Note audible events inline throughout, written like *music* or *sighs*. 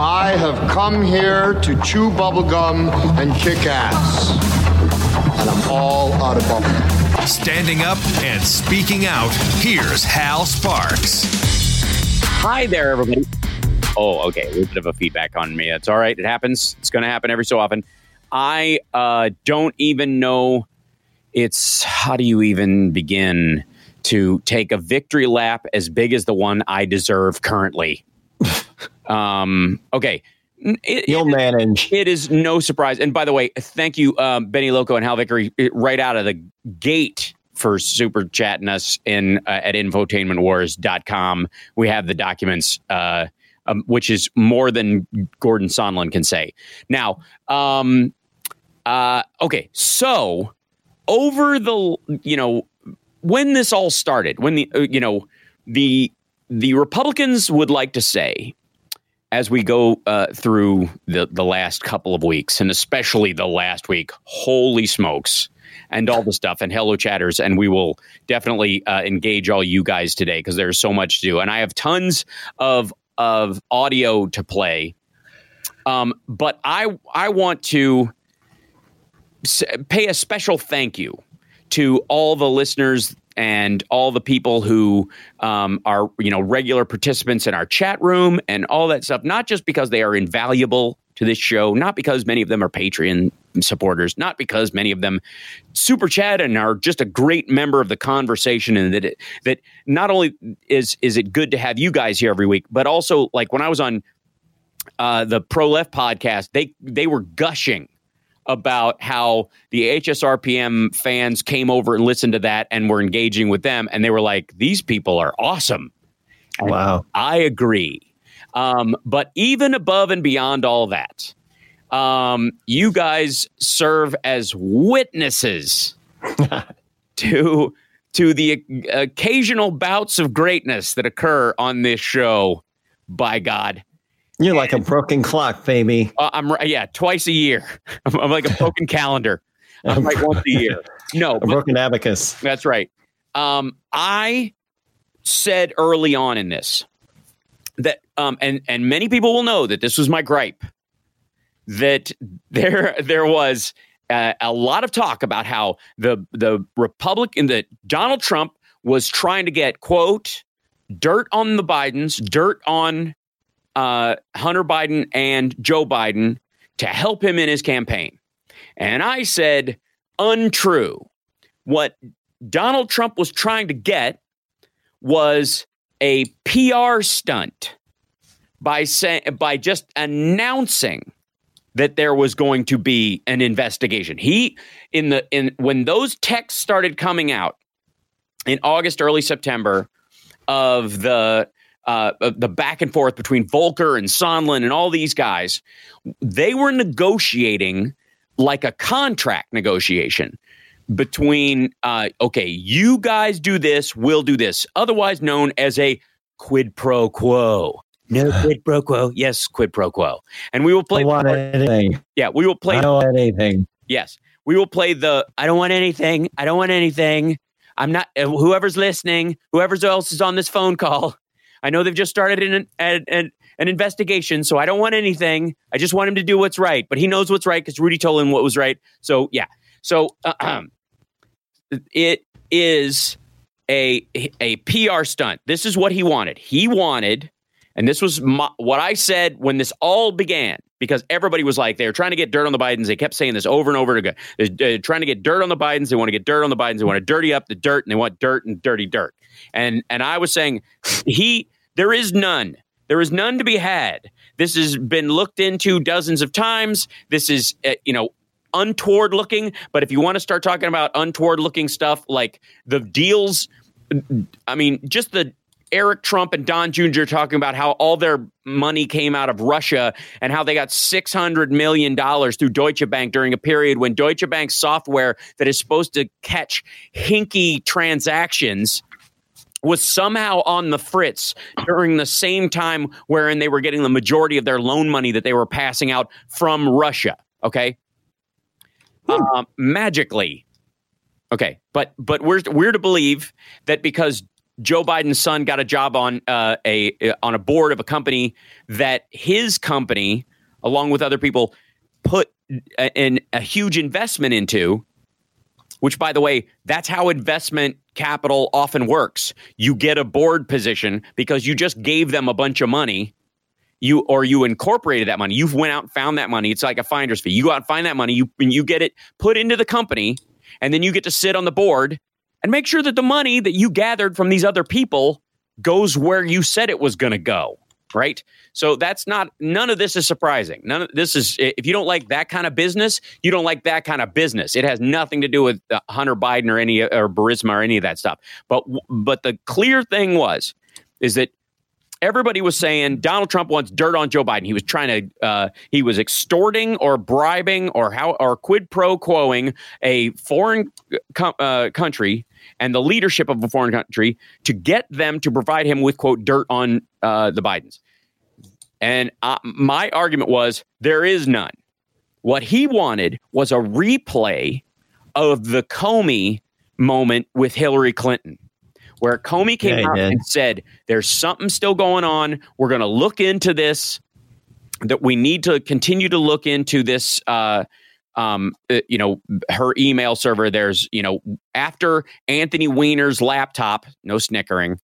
I have come here to chew bubblegum and kick ass. And I'm all out of bubblegum. Standing up and speaking out, here's Hal Sparks. Hi there, everybody. Oh, okay. A little bit of a feedback on me. It's all right. It happens. It's going to happen every so often. I uh, don't even know. It's how do you even begin to take a victory lap as big as the one I deserve currently? Um, okay. It, You'll it- manage. It is no surprise. And by the way, thank you, um, Benny Loco and Hal Vickery, right out of the gate for super chatting us in uh, at infotainmentwars.com. We have the documents, uh, um, which is more than Gordon Sondland can say. Now, um, uh, okay, so over the, you know, when this all started, when the, uh, you know, the the Republicans would like to say as we go uh, through the the last couple of weeks, and especially the last week, holy smokes, and all the stuff, and hello chatters, and we will definitely uh, engage all you guys today because there's so much to do, and I have tons of of audio to play. Um, but I I want to pay a special thank you to all the listeners and all the people who um, are you know regular participants in our chat room and all that stuff not just because they are invaluable to this show not because many of them are patreon supporters not because many of them super chat and are just a great member of the conversation and that it, that not only is is it good to have you guys here every week but also like when i was on uh, the pro left podcast they they were gushing about how the HSRPM fans came over and listened to that and were engaging with them. And they were like, these people are awesome. And Wow. I agree. Um, but even above and beyond all that, um, you guys serve as witnesses *laughs* to to the occasional bouts of greatness that occur on this show. By God, You're like a broken clock, baby. uh, I'm right. Yeah, twice a year. *laughs* I'm, I'm like a broken *laughs* calendar. I'm right once a year. *laughs* No, A but broken abacus. that's right. Um, I said early on in this that, um, and and many people will know that this was my gripe. That there there was uh, a lot of talk about how the the Republican that Donald Trump was trying to get quote dirt on the Bidens, dirt on uh, Hunter Biden and Joe Biden to help him in his campaign. And I said, untrue. What Donald Trump was trying to get was a PR stunt by saying by just announcing that there was going to be an investigation. He in the in when those texts started coming out in August, early September of the uh, the back and forth between Volker and Sondland and all these guys, they were negotiating like a contract negotiation between uh, okay, you guys do this, we'll do this, otherwise known as a quid pro quo. No *sighs* quid pro quo. Yes, quid pro quo. And we will play. I want anything. Yeah, we will play. I don't want anything. Yes, we will play the. I don't want anything. I don't want anything. I'm not. Uh, whoever's listening, whoever else is on this phone call, I know they've just started an, an, an, an investigation, so I don't want anything. I just want him to do what's right. But he knows what's right because Rudy told him what was right. So yeah. So uh, *clears throat* it is a a PR stunt. This is what he wanted. He wanted, and this was my, what I said when this all began, because everybody was like they were trying to get dirt on the Bidens. They kept saying this over and over again. They're trying to get dirt on the Bidens. They want to get dirt on the Bidens. They want to dirty up the dirt, and they want dirt and dirty dirt. And and I was saying he there is none. There is none to be had. This has been looked into dozens of times. This is, uh, you know, untoward looking. But if you want to start talking about untoward looking stuff like the deals, I mean, just the Eric Trump and Don Jr. talking about how all their money came out of Russia and how they got $600 million through Deutsche Bank during a period when Deutsche Bank software that is supposed to catch hinky transactions was somehow on the fritz during the same time wherein they were getting the majority of their loan money that they were passing out from Russia. Okay. Um, magically. Okay. But but we're we're to believe that because Joe Biden's son got a job on uh, a on a board of a company that his company, along with other people, put a, a huge investment into. Which, by the way, that's how investment capital often works. You get a board position because you just gave them a bunch of money you or you incorporated that money. You've went out and found that money. It's like a finder's fee. You go out and find that money. You you get it put into the company, and then you get to sit on the board and make sure that the money that you gathered from these other people goes where you said it was going to go. Right. So that's not none of this is surprising. None of this is if you don't like that kind of business, you don't like that kind of business. It has nothing to do with Hunter Biden or any or Burisma or any of that stuff. But but the clear thing was is that everybody was saying Donald Trump wants dirt on Joe Biden. He was trying to, uh, he was extorting or bribing or how or quid pro quoing a foreign uh, country and the leadership of a foreign country to get them to provide him with quote dirt on uh, the Bidens. And uh, my argument was there is none. What he wanted was a replay of the Comey moment with Hillary Clinton where Comey came yeah, out and said, There's something still going on. We're going to look into this, that we need to continue to look into this. Uh, um, uh, you know, her email server. There's, you know, after Anthony Weiner's laptop, no snickering,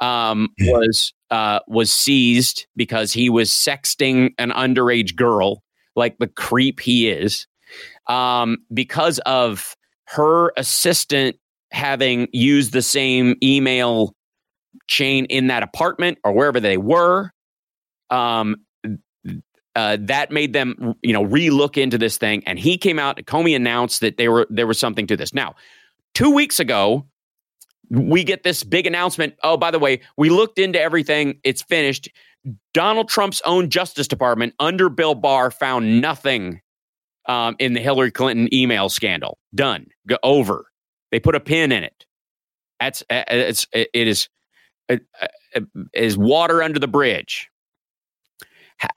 um, was uh, was seized because he was sexting an underage girl, like the creep he is, um, because of her assistant having used the same email chain in that apartment or wherever they were. Um, uh, that made them, you know, relook into this thing. And he came out. Comey announced that they were there was something to this. Now, two weeks ago, we get this big announcement. Oh, by the way, we looked into everything. It's finished. Donald Trump's own Justice Department under Bill Barr found nothing um, in the Hillary Clinton email scandal. Done. Go over. They put a pin in it. That's uh, uh, it's it is it is water under the bridge.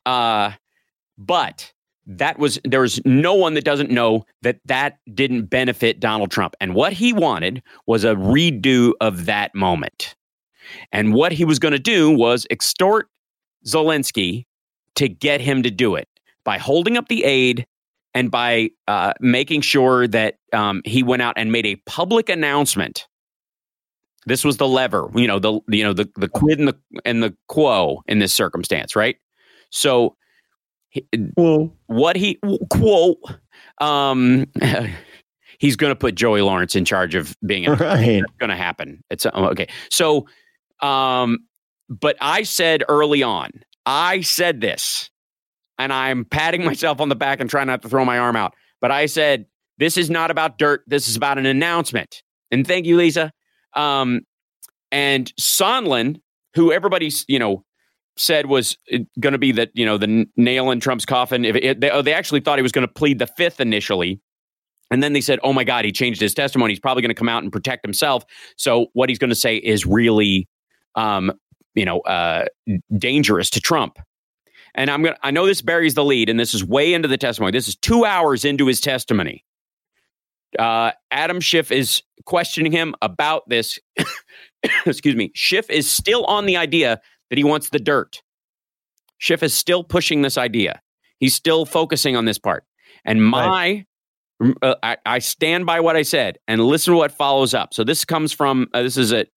Uh, but that was there was no one that doesn't know that that didn't benefit Donald Trump, and what he wanted was a redo of that moment. And what he was going to do was extort Zelensky to get him to do it by holding up the aid and by uh, making sure that um, he went out and made a public announcement. This was the lever, you know, the you know the the quid and the and the quo in this circumstance, right? So, well, what he quote um, *laughs* he's going to put Joey Lawrence in charge of being a, right. going to happen. It's uh, okay. So, um, but I said early on, I said this and I'm patting myself on the back and trying not to throw my arm out. But I said, this is not about dirt. This is about an announcement. And thank you, Lisa. Um, and Sondland, who everybody's, you know, said was uh, going to be that, you know, the nail in Trump's coffin. If it, they, oh, they actually thought he was going to plead the fifth initially. And then they said, oh my God, he changed his testimony. He's probably going to come out and protect himself. So what he's going to say is really, um, you know, uh, dangerous to Trump and I'm going to, I know this buries the lead, and this is way into the testimony. This is two hours into his testimony. Uh, Adam Schiff is questioning him about this. *coughs* Excuse me. Schiff is still on the idea that he wants the dirt. Schiff is still pushing this idea. He's still focusing on this part. And my, right. uh, I, I, stand by what I said and listen to what follows up. So this comes from, uh, this is at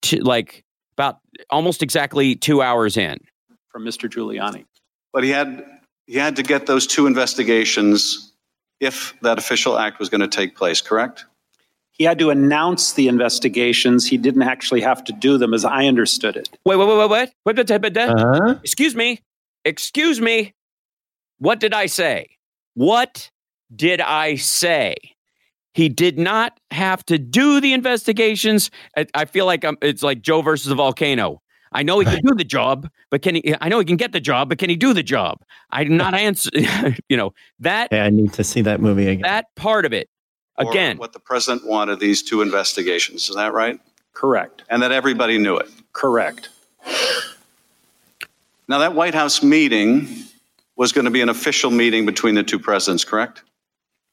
t- like about almost exactly two hours in. From Mr. Giuliani. But he had he had to get those two investigations if that official act was going to take place, correct? He had to announce the investigations. He didn't actually have to do them, as I understood it. Wait, wait, wait, wait, wait. What, what, uh-huh. Excuse me. Excuse me. What did I say? What did I say? He did not have to do the investigations. I, I feel like I'm, it's like Joe versus the volcano. I know he can do the job, but can he? I know he can get the job, but can he do the job? I'm not answer. *laughs* you know that. Yeah, I need to see that movie again. That part of it, again. What the president wanted these two investigations. Is that right? Correct. And that everybody knew it. Correct. Now that White House meeting was going to be an official meeting between the two presidents, correct?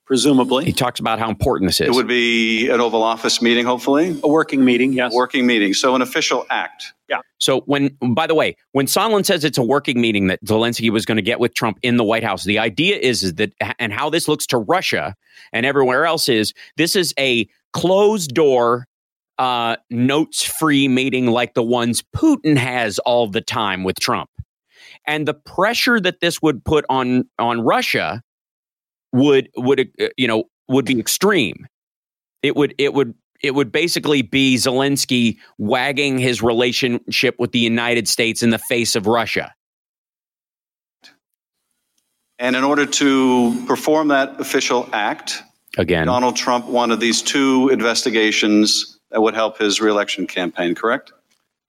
Presumably. He talks about how important this is. It would be an Oval Office meeting, hopefully, a working meeting, yes. a working meeting. So an official act. Yeah. So when, by the way, when Sondland says it's a working meeting that Zelensky was going to get with Trump in the White House, the idea is, is that, and how this looks to Russia and everywhere else is, this is a closed door, uh, notes free meeting like the ones Putin has all the time with Trump, and the pressure that this would put on on Russia would would uh, you know would be extreme. It would it would it would basically be Zelensky wagging his relationship with the United States in the face of Russia. And in order to perform that official act, Again, Donald Trump wanted these two investigations that would help his reelection campaign, correct?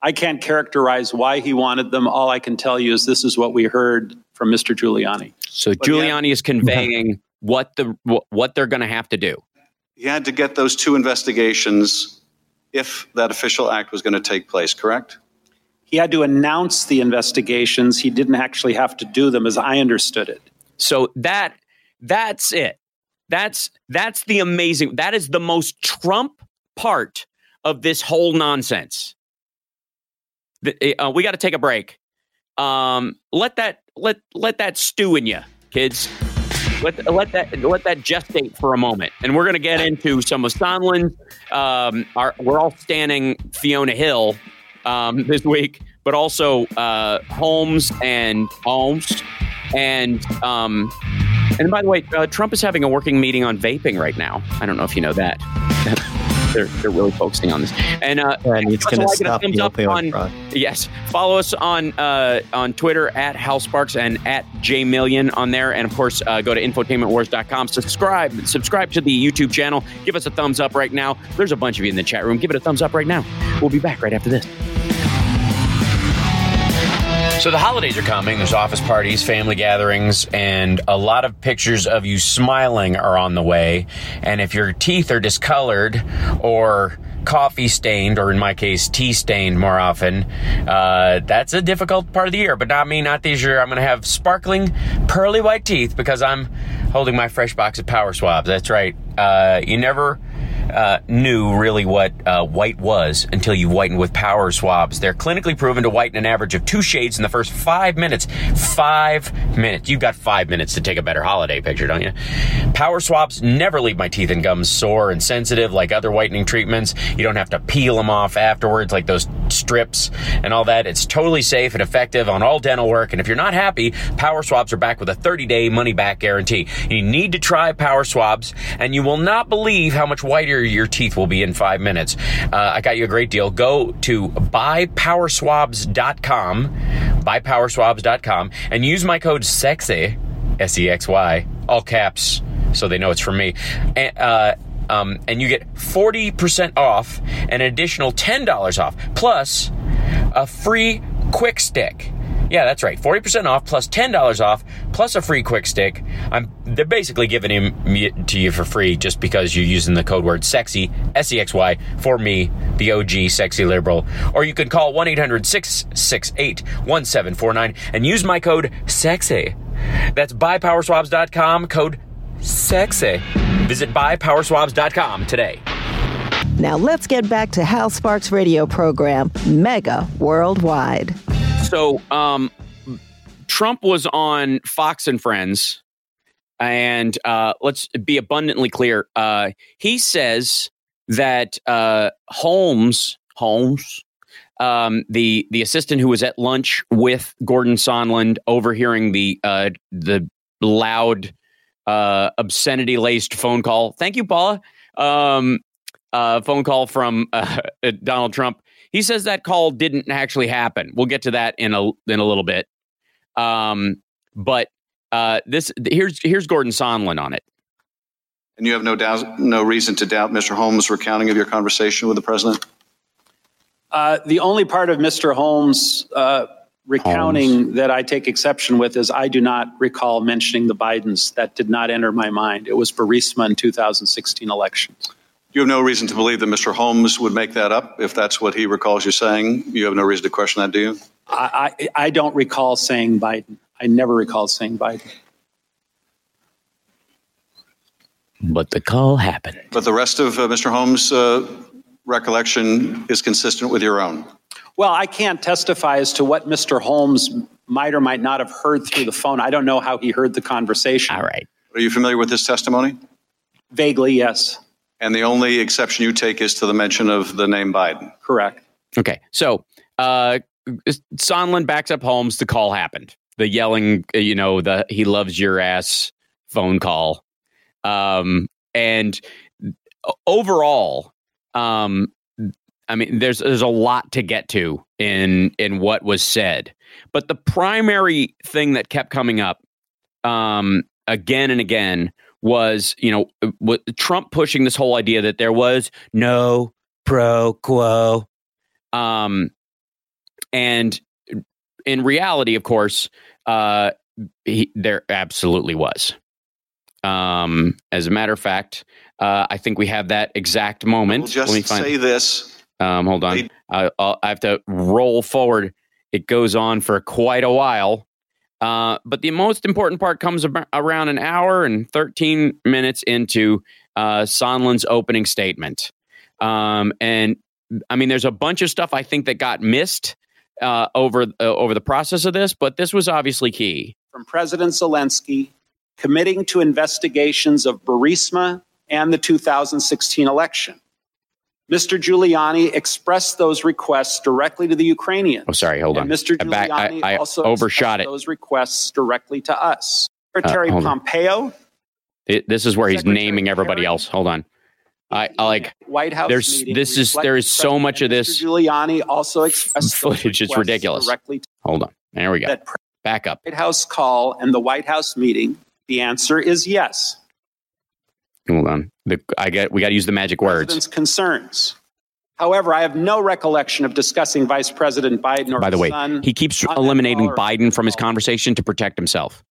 I can't characterize why he wanted them. All I can tell you is this is what we heard from Mr. Giuliani. so But yeah. Giuliani is conveying what the what, what they're going to have to do. He had to get those two investigations if that official act was going to take place, correct? He had to announce the investigations. He didn't actually have to do them, as I understood it. So that that's it. That's that's the amazing. That is the most Trump part of this whole nonsense. The- uh, we got to take a break. Um, let that let let that stew in you, kids. Let, let that let that gestate for a moment, and we're going to get into some of Sondland. Um, our, we're all standing Fiona Hill um, *laughs* this week, but also uh, Holmes and Holmes, and um, and by the way, uh, Trump is having a working meeting on vaping right now. I don't know if you know that. *laughs* they're they're really focusing on this, and uh, And it's going to like it a stop thumbs up on- fraud. Yes. Follow us on uh, on Twitter at Hal Sparks and at JMillion on there. And of course, uh, go to infotainmentwars.com. Subscribe. Subscribe to the YouTube channel. Give us a thumbs up right now. There's a bunch of you in the chat room. Give it a thumbs up right now. We'll be back right after this. So the holidays are coming. There's office parties, family gatherings, and a lot of pictures of you smiling are on the way. And if your teeth are discolored or coffee stained, or in my case, tea stained more often, uh, that's a difficult part of the year. But not me, not this year. I'm going to have sparkling, pearly white teeth because I'm holding my fresh box of power swabs. That's right. Uh, you never uh, knew really what uh, white was until you whitened with power swabs. They're clinically proven to whiten an average of two shades in the first five minutes. Five minutes. You've got five minutes to take a better holiday picture, don't you? Power swabs never leave my teeth and gums sore and sensitive like other whitening treatments. You don't have to peel them off afterwards like those strips and all that. It's totally safe and effective on all dental work. And if you're not happy, Power Swabs are back with a 30 day money back guarantee. You need to try Power Swabs, and you will not believe how much whiter your teeth will be in five minutes. Uh, I got you a great deal. Go to buypowerswabs.com, buypowerswabs.com, and use my code SEXY, S E X Y, all caps, so they know it's from me. And, uh, um, and you get 40% off, and an additional $10 off, plus a free quick stick. Yeah, that's right. 40% off plus $10 off plus a free quick stick. I'm they're basically giving him to you for free just because you're using the code word sexy, S E X Y for me, the OG sexy liberal. Or you can call 1-800-668-1749 and use my code sexy. That's buypowerswabs.com code sexy. Visit buypowerswabs.com today. Now let's get back to Hal Sparks' radio program, Mega Worldwide. So, um, Trump was on Fox and Friends, and uh, let's be abundantly clear. Uh, he says that uh, Holmes, Holmes, um, the the assistant who was at lunch with Gordon Sondland, overhearing the uh, the loud, uh, obscenity laced phone call. Thank you, Paula. Um, uh, phone call from uh, *laughs* Donald Trump. He says that call didn't actually happen. We'll get to that in a in a little bit. Um, but uh, this here's here's Gordon Sondland on it. And you have no doubt, no reason to doubt Mr. Holmes' recounting of your conversation with the president? Uh, the only part of Mr. Holmes' uh, recounting that I take exception with is I do not recall mentioning the Bidens. That did not enter my mind. It was Burisma in 2016 elections. You have no reason to believe that Mr. Holmes would make that up if that's what he recalls you saying. You have no reason to question that, do you? I, I, I don't recall saying Biden. I never recall saying Biden. But the call happened. But the rest of uh, Mr. Holmes' uh, recollection is consistent with your own. Well, I can't testify as to what Mr. Holmes might or might not have heard through the phone. I don't know how he heard the conversation. All right. Are you familiar with this testimony? Vaguely, yes. And the only exception you take is to the mention of the name Biden. Correct. Okay. So uh, Sondland backs up Holmes. The call happened. The yelling, uh, you know, the he loves your ass phone call. Um, and overall, um, I mean, there's there's a lot to get to in in what was said, but the primary thing that kept coming up um, again and again was, you know, what, Trump pushing this whole idea that there was no pro quo, um, and in reality, of course, uh, he, there absolutely was. Um, as a matter of fact, uh, I think we have that exact moment. We'll just Let me find- say this. um, hold on. I, I'll, I have to roll forward. It goes on for quite a while. Uh, but the most important part comes ab- around an hour and 13 minutes into uh, Sondland's opening statement. Um, and I mean, there's a bunch of stuff I think that got missed uh, over uh, over the process of this, but this was obviously key. From President Zelensky committing to investigations of Burisma and the 2016 election. Mr. Giuliani expressed those requests directly to the Ukrainians. Oh, sorry, hold on. And Mr. I back- I- Giuliani I also overshot it. those requests directly to us. Secretary uh, on. Pompeo, It- this is where he's Secretary naming everybody Perry? else. Hold on. I, I like White House There's- meeting this is- there is so much of this Mr. Giuliani also expressed those footage. It's ridiculous. Directly hold on. There we go. that Back up. White House call and the White House meeting. The answer is yes. Hold on. The, I get. We got to use the magic words. Concerns. However, I have no recollection of discussing Vice President Biden or By the way, son. he keeps eliminating Biden from his conversation to protect himself.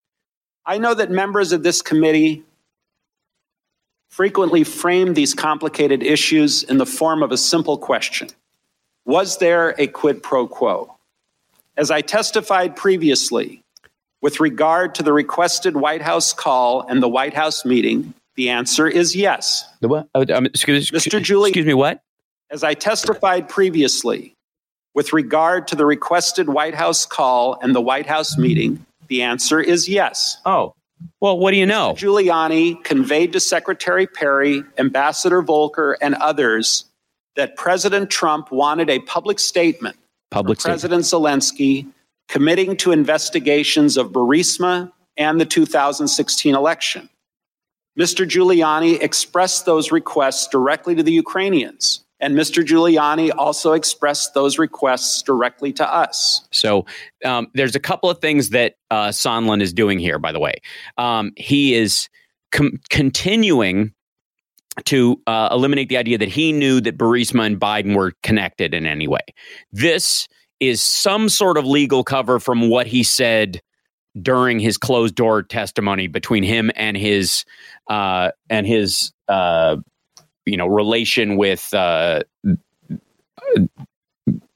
I know that members of this committee frequently frame these complicated issues in the form of a simple question Was there a quid pro quo? As I testified previously, with regard to the requested White House call and the White House meeting, the answer is yes. The what? Oh, um, excuse, Mr. Giuliani- Excuse me. What? As I testified previously, with regard to the requested White House call and the White House meeting, the answer is yes. Oh. Well, what do you know? Giuliani conveyed to Secretary Perry, Ambassador Volker, and others that President Trump wanted a public statement Public from statement. President Zelensky committing to investigations of Burisma and the 2016 election. Mr. Giuliani expressed those requests directly to the Ukrainians, and Mr. Giuliani also expressed those requests directly to us. So um, there's a couple of things that uh, Sondland is doing here. By the way, um, he is com- continuing to uh, eliminate the idea that he knew that Burisma and Biden were connected in any way. This is some sort of legal cover from what he said during his closed door testimony between him and his uh, and his uh, you know relation with uh,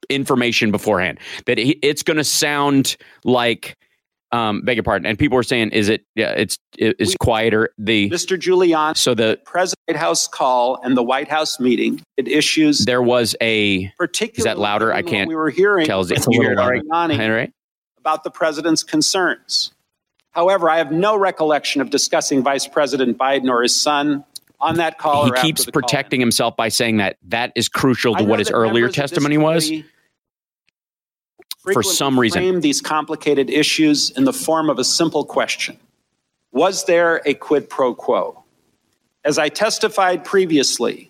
information beforehand that it's going to sound like um beg your pardon and people were saying is it yeah it's it, it's quieter the Mr. Giuliani, so the President White House call and the White House meeting, it issues there was a particularly that louder? I can't we were hearing tell. Is it It's a little you hear it all louder. right? Right about the president's concerns. However, I have no recollection of discussing Vice President Biden or his son on that call. he or after keeps protecting himself by saying that that is crucial to what his earlier members of this testimony was for some reason. these complicated issues in the form of a simple question: Was there a quid pro quo? As I testified previously,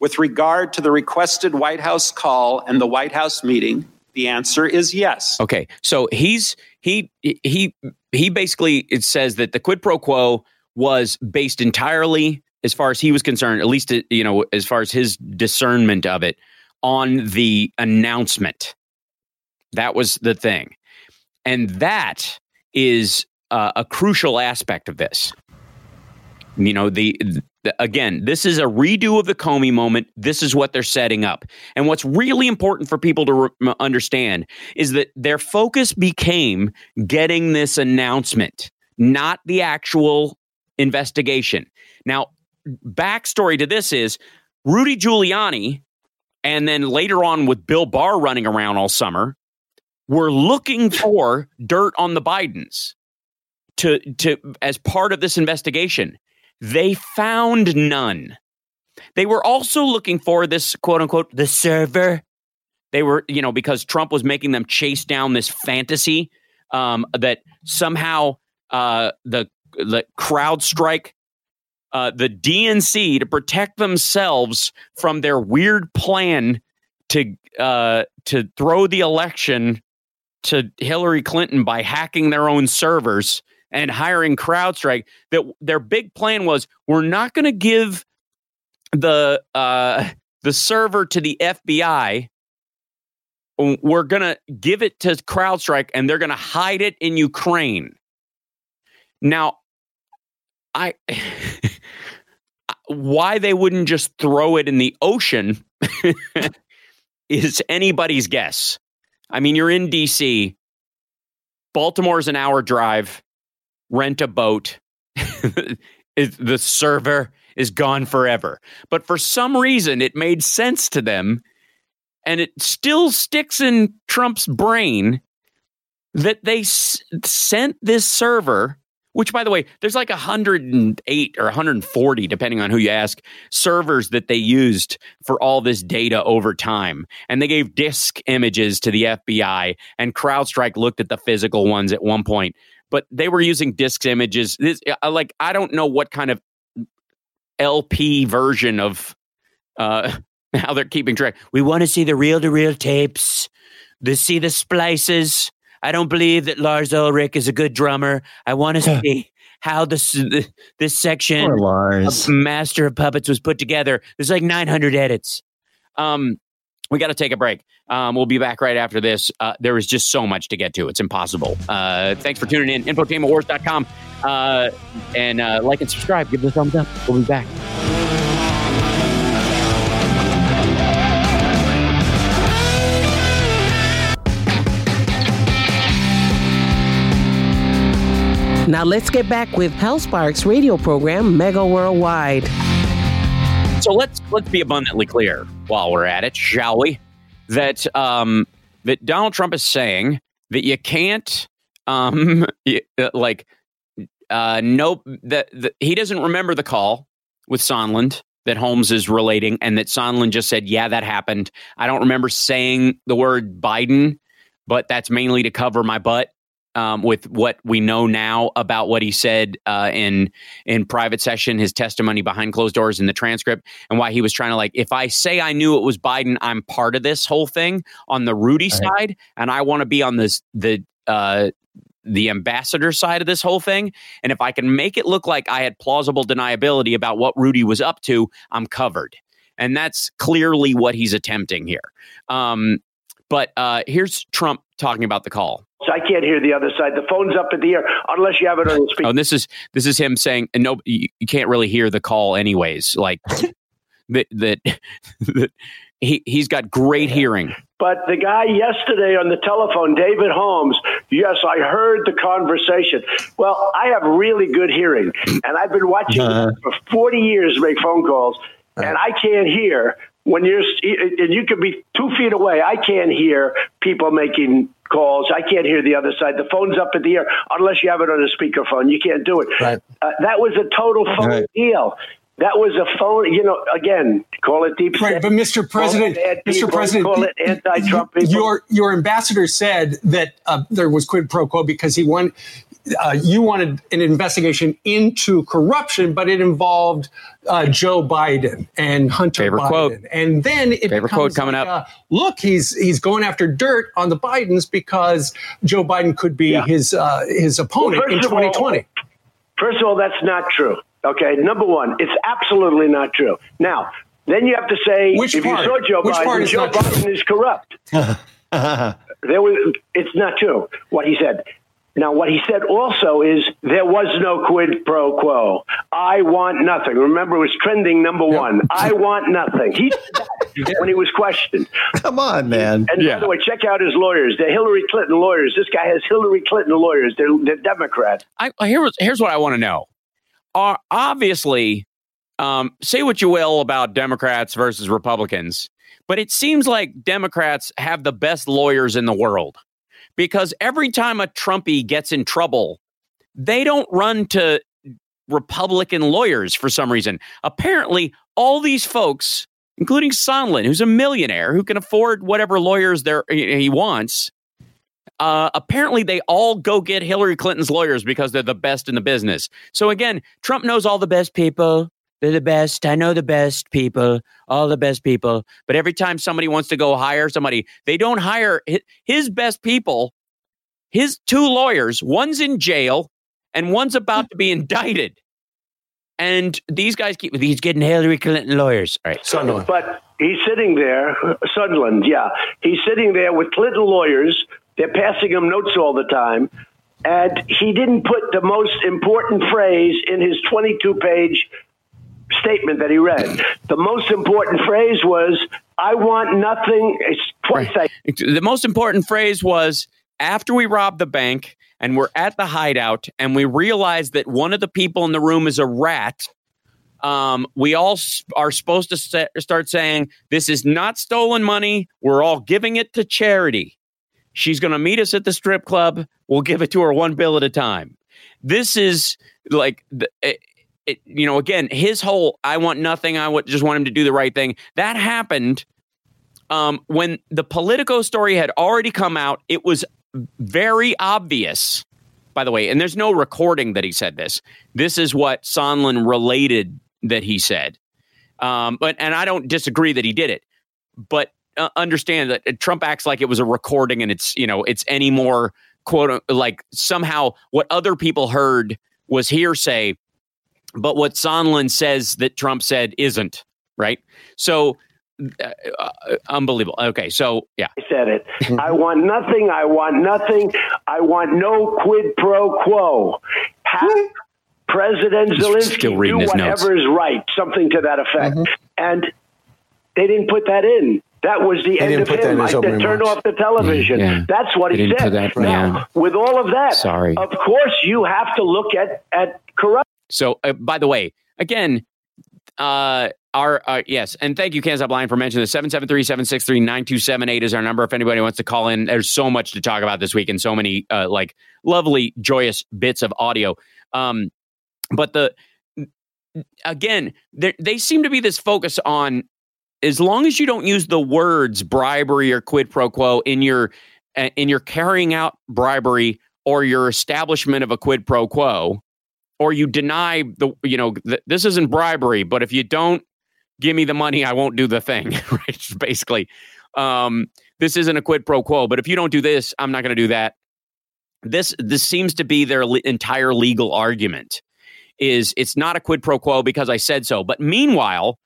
with regard to the requested White House call and the White House meeting, the answer is yes. Okay, so he's he he he basically it says that the quid pro quo was based entirely, as far as he was concerned, at least you know as far as his discernment of it, on the announcement. That was the thing, and that is uh, a crucial aspect of this. You know, the, the again, this is a redo of the Comey moment. This is what they're setting up, and what's really important for people to re- understand is that their focus became getting this announcement, not the actual investigation. Now, backstory to this is Rudy Giuliani, and then later on with Bill Barr running around all summer, were looking for dirt on the Bidens to to as part of this investigation. They found none. They were also looking for this quote unquote the server. They were, you know, because Trump was making them chase down this fantasy um, that somehow uh, the the CrowdStrike, uh, the DNC, to protect themselves from their weird plan to uh, to throw the election to Hillary Clinton by hacking their own servers and hiring CrowdStrike. That their big plan was we're not going to give the uh, the server to the FBI. We're going to give it to CrowdStrike and they're going to hide it in Ukraine. Now, *laughs* I why they wouldn't just throw it in the ocean *laughs* is anybody's guess. I mean, you're in DC. Baltimore's an hour drive. Rent a boat. *laughs* the server is gone forever. But for some reason, it made sense to them, and it still sticks in Trump's brain that they s- sent this server. Which, by the way, there's like 108 or 140, depending on who you ask, servers that they used for all this data over time. And they gave disk images to the FBI, and CrowdStrike looked at the physical ones at one point. But they were using disk images. This, like, I don't know what kind of LP version of uh, *laughs* how they're keeping track. We want to see the reel to reel tapes, to see the splices. I don't believe that Lars Ulrich is a good drummer. I want to see how this this section of Master of Puppets was put together. There's like 900 edits. Um, we got to take a break. Um, we'll be back right after this. Uh, there is just so much to get to. It's impossible. Uh, thanks for tuning in. Infotainmentwars.com. Uh, and uh, like and subscribe. Give it a thumbs up. We'll be back. Now let's get back with Hal Sparks' radio program, Mega Worldwide. So let's let's be abundantly clear while we're at it, shall we? That um, that Donald Trump is saying that you can't um, *laughs* uh, like uh, nope that, that he doesn't remember the call with Sondland that Holmes is relating, and that Sondland just said, "Yeah, that happened." I don't remember saying the word Biden, but that's mainly to cover my butt um, with what we know now about what he said uh, in in private session, his testimony behind closed doors in the transcript, and why he was trying to like, if I say I knew it was Biden, I'm part of this whole thing on the Rudy side, and I want to be on this the uh, the ambassador side of this whole thing. And if I can make it look like I had plausible deniability about what Rudy was up to, I'm covered. And that's clearly what he's attempting here. Um, but uh, here's Trump talking about the call. So I can't hear the other side. The phone's up in the air unless you have it on the speaker. Oh, and this is this is him saying, and no, you, you can't really hear the call anyways. Like *laughs* that, that, that he he's got great hearing. But the guy yesterday on the telephone, David Holmes, yes, I heard the conversation. Well, I have really good hearing, and I've been watching Uh-huh. for 40 years make phone calls, and I can't hear when you're, and you could be two feet away. I can't hear people making calls. I can't hear the other side. The phone's up in the air unless you have it on a speakerphone. You can't do it. Right. Uh, that was a total phone Right. deal. That was a phone, you know, again, call it deep Right, state, but Mr. President, call it bad Mr. people, President, call it anti-Trump people. your your ambassador said that uh, there was quid pro quo because he won. Uh, you wanted an investigation into corruption, but it involved uh, Joe Biden and Hunter Favorite Biden, quote. and then it Favorite becomes quote coming like, up. Uh, look, he's he's going after dirt on the Bidens because Joe Biden could be Yeah. his uh, his opponent Well, in first of all- 2020. First of all, that's not true. Okay, number one, it's absolutely not true. Now, then you have to say Which if part? you saw Joe Which Biden, is Joe not true? Biden is corrupt. *laughs* there was, it's not true what he said. Now, what he said also is there was no quid pro quo. I want nothing. Remember, it was trending number one. I want nothing. He said that *laughs* when he was questioned. Come on, man. And Yeah. by the way, check out his lawyers. They're Hillary Clinton lawyers. This guy has Hillary Clinton lawyers. They're, they're Democrats. I here's here's what I want to know. Are obviously um, say what you will about Democrats versus Republicans, but it seems like Democrats have the best lawyers in the world because every time a Trumpy gets in trouble, they don't run to Republican lawyers for some reason. Apparently, all these folks, including Sondland, who's a millionaire who can afford whatever lawyers there he wants, uh, apparently they all go get Hillary Clinton's lawyers because they're the best in the business. So again, Trump knows all the best people. They're the best. I know the best people, all the best people. But every time somebody wants to go hire somebody, they don't hire his best people. His two lawyers, one's in jail and one's about to be indicted. And these guys keep he's getting Hillary Clinton lawyers. All right. Sunderland. But he's sitting there, Sunderland, yeah. He's sitting there with Clinton lawyers. They're passing him notes all the time. And he didn't put the most important phrase in his 22 page statement that he read. The most important phrase was, I want nothing. It's twice right. The most important phrase was, after we rob the bank, and we're at the hideout and we realize that one of the people in the room is a rat, um, we all are supposed to st- start saying, This is not stolen money. We're all giving it to charity. She's going to meet us at the strip club. We'll give it to her one bill at a time. This is like, it, you know, again, his whole I want nothing. I just want him to do the right thing. That happened um, when the Politico story had already come out. It was very obvious, by the way, and there's no recording that he said this. This is what Sondland related that he said. Um, but and I don't disagree that he did it, but uh, understand that uh, Trump acts like it was a recording and it's you know it's any more quote like somehow what other people heard was hearsay, but what Sondland says that Trump said isn't right. So uh, uh, unbelievable. Okay, so yeah, I said it. I want nothing. I want nothing. I want no quid pro quo. Have President Zelensky do whatever notes. is right, something to that effect. Mm-hmm. And they didn't put that in. That was the they end of him. I said, turn off the television. Yeah. That's what he said. That, now, yeah. with all of that, sorry. Of course, you have to look at at corruption. So, uh, by the way, again, uh, our uh, yes, and thank you, Kansas Up Line, for mentioning the 773-763-9278 is our number. If anybody wants to call in, there's so much to talk about this week and so many uh, like lovely, joyous bits of audio. Um, but the again, they seem to be this focus on as long as you don't use the words bribery or quid pro quo in your uh, in your carrying out bribery or your establishment of a quid pro quo, or you deny the you know th- this isn't bribery, but if you don't give me the money, I won't do the thing. *laughs* right? Basically, um, this isn't a quid pro quo. But if you don't do this, I'm not going to do that. This this seems to be their entire legal argument. Is it's not a quid pro quo because I said so. But meanwhile,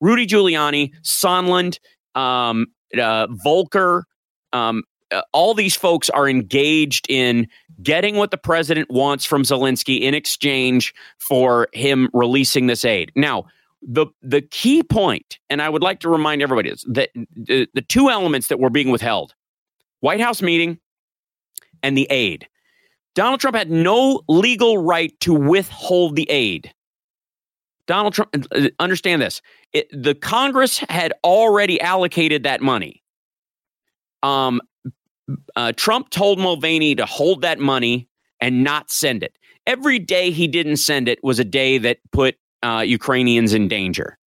Rudy Giuliani, Sondland, um, uh, Volker, um, uh, all these folks are engaged in getting what the president wants from Zelensky in exchange for him releasing this aid. Now, the the key point, and I would like to remind everybody is that the, the two elements that were being withheld, White House meeting and the aid. Donald Trump had no legal right to withhold the aid. Donald Trump, uh, understand this. It, the Congress had already allocated that money. Um, uh, Trump told Mulvaney to hold that money and not send it. Every day he didn't send it was a day that put uh, Ukrainians in danger.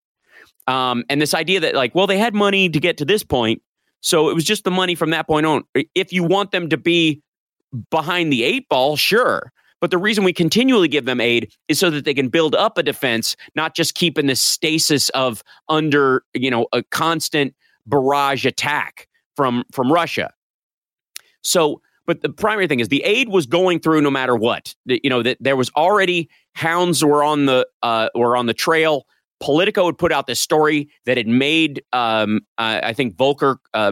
Um, and this idea that, like, well, they had money to get to this point. So it was just the money from that point on. If you want them to be behind the eight ball, sure. But the reason we continually give them aid is so that they can build up a defense, not just keep in this stasis of under, you know, a constant barrage attack from from Russia. So but the primary thing is the aid was going through no matter what. You know that there was already hounds were on the uh, were on the trail. Politico had put out this story that had made um, uh, I think Volker uh,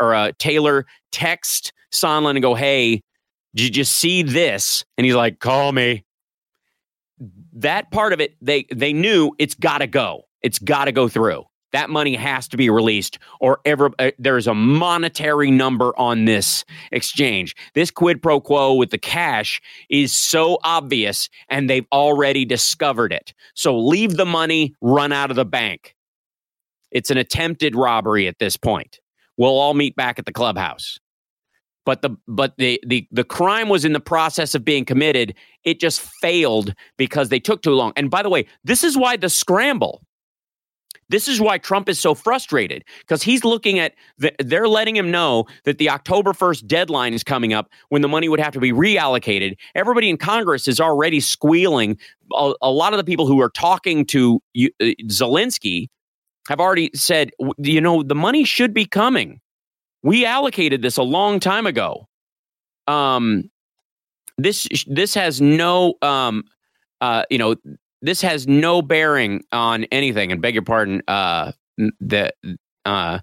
or uh, Taylor text Sondland and go, "Hey, did you just see this?" And he's like, "Call me." That part of it, they they knew it's got to go. It's got to go through. That money has to be released, or ever uh, there's a monetary number on this exchange. This quid pro quo with the cash is so obvious, and they've already discovered it. So leave the money, run out of the bank. It's an attempted robbery at this point. We'll all meet back at the clubhouse. But the but the the the crime was in the process of being committed. It just failed because they took too long. And by the way, this is why the scramble this is why Trump is so frustrated because he's looking at the, they're letting him know that the October 1st deadline is coming up when the money would have to be reallocated. Everybody in Congress is already squealing. A, a lot of the people who are talking to uh, Zelensky have already said, you know, the money should be coming. We allocated this a long time ago. Um, this this has no um, uh, you know this has no bearing on anything. And beg your pardon, uh, the uh,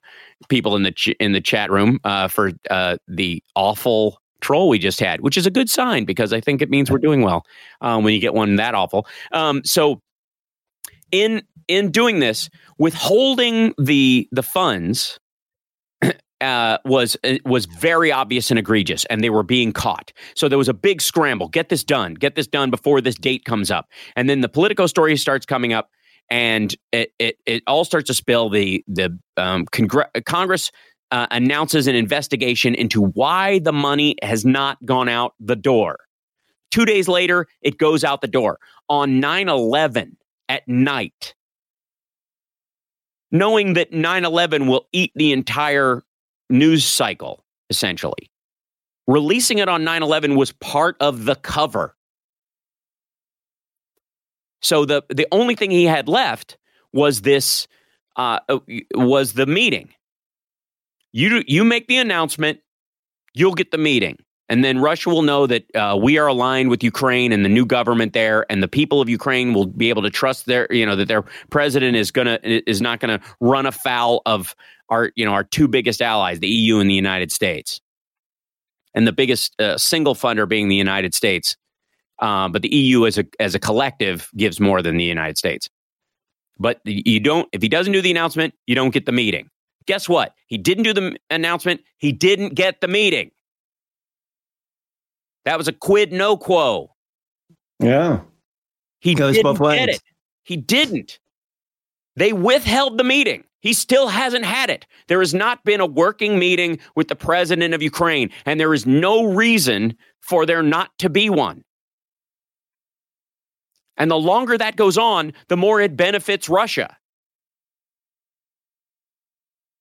people in the ch- in the chat room uh, for uh, the awful troll we just had, which is a good sign because I think it means we're doing well um, when you get one that awful. Um, so in in doing this, withholding the the funds uh, was uh, was very obvious and egregious, and they were being caught. So there was a big scramble. Get this done. Get this done before this date comes up. And then the Politico story starts coming up, and it it, it all starts to spill. The the um, Congre- Congress uh, announces an investigation into why the money has not gone out the door. Two days later, it goes out the door on 9 11 at night knowing that 9 11 will eat the entire news cycle, essentially. Releasing it on 9 11 was part of the cover. So the, the only thing he had left was this uh, was the meeting. You you make the announcement, you'll get the meeting, and then Russia will know that uh, we are aligned with Ukraine and the new government there, and the people of Ukraine will be able to trust their you know that their president is gonna is not gonna run afoul of our you know our two biggest allies, the EU and the United States, and the biggest uh, single funder being the United States. Uh, but the EU as a as a collective gives more than the United States. But you don't if he doesn't do the announcement, you don't get the meeting. Guess what? He didn't do the announcement. He didn't get the meeting. That was a quid no quo. Yeah. He Goes didn't both ways. get it. He didn't. They withheld the meeting. He still hasn't had it. There has not been a working meeting with the president of Ukraine, and there is no reason for there not to be one. And the longer that goes on, the more it benefits Russia.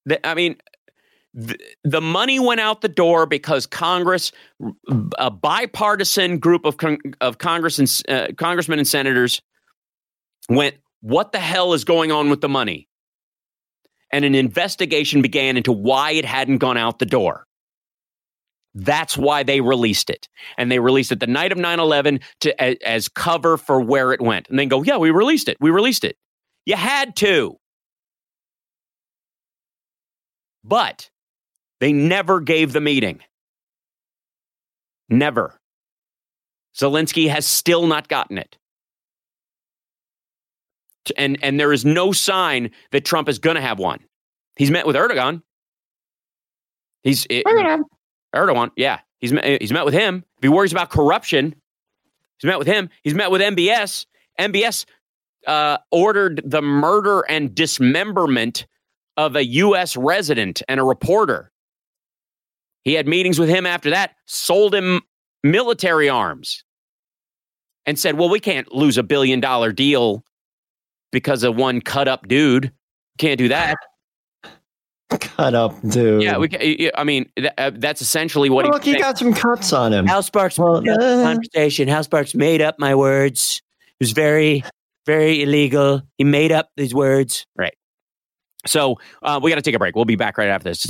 The, I mean, the, the money went out the door because Congress, a bipartisan group of, con, of Congress and, uh, congressmen and senators, went, What the hell is going on with the money? And an investigation began into why it hadn't gone out the door. That's why they released it. And they released it the night of 9 11 as, as cover for where it went. And then go, yeah, we released it. We released it. You had to. But they never gave the meeting. Never. Zelensky has still not gotten it and and there is no sign that Trump is going to have one. He's met with Erdogan. He's Erdogan. Erdogan, yeah, he's met, he's met with him. If he worries about corruption, he's met with him. He's met with MBS. MBS uh, ordered the murder and dismemberment of a U.S. resident and a reporter. He had meetings with him after that, sold him military arms, and said, Well, we can't lose a billion dollar deal because of one cut up dude. Can't do that. Cut up dude. Yeah, we. Can, I mean, uh, that's essentially what. Oh, look, he got some cuts on him. Hal Sparks well, uh, conversation. Hal Sparks made up my words. It was very, very illegal. He made up these words. Right. So uh, we got to take a break. We'll be back right after this.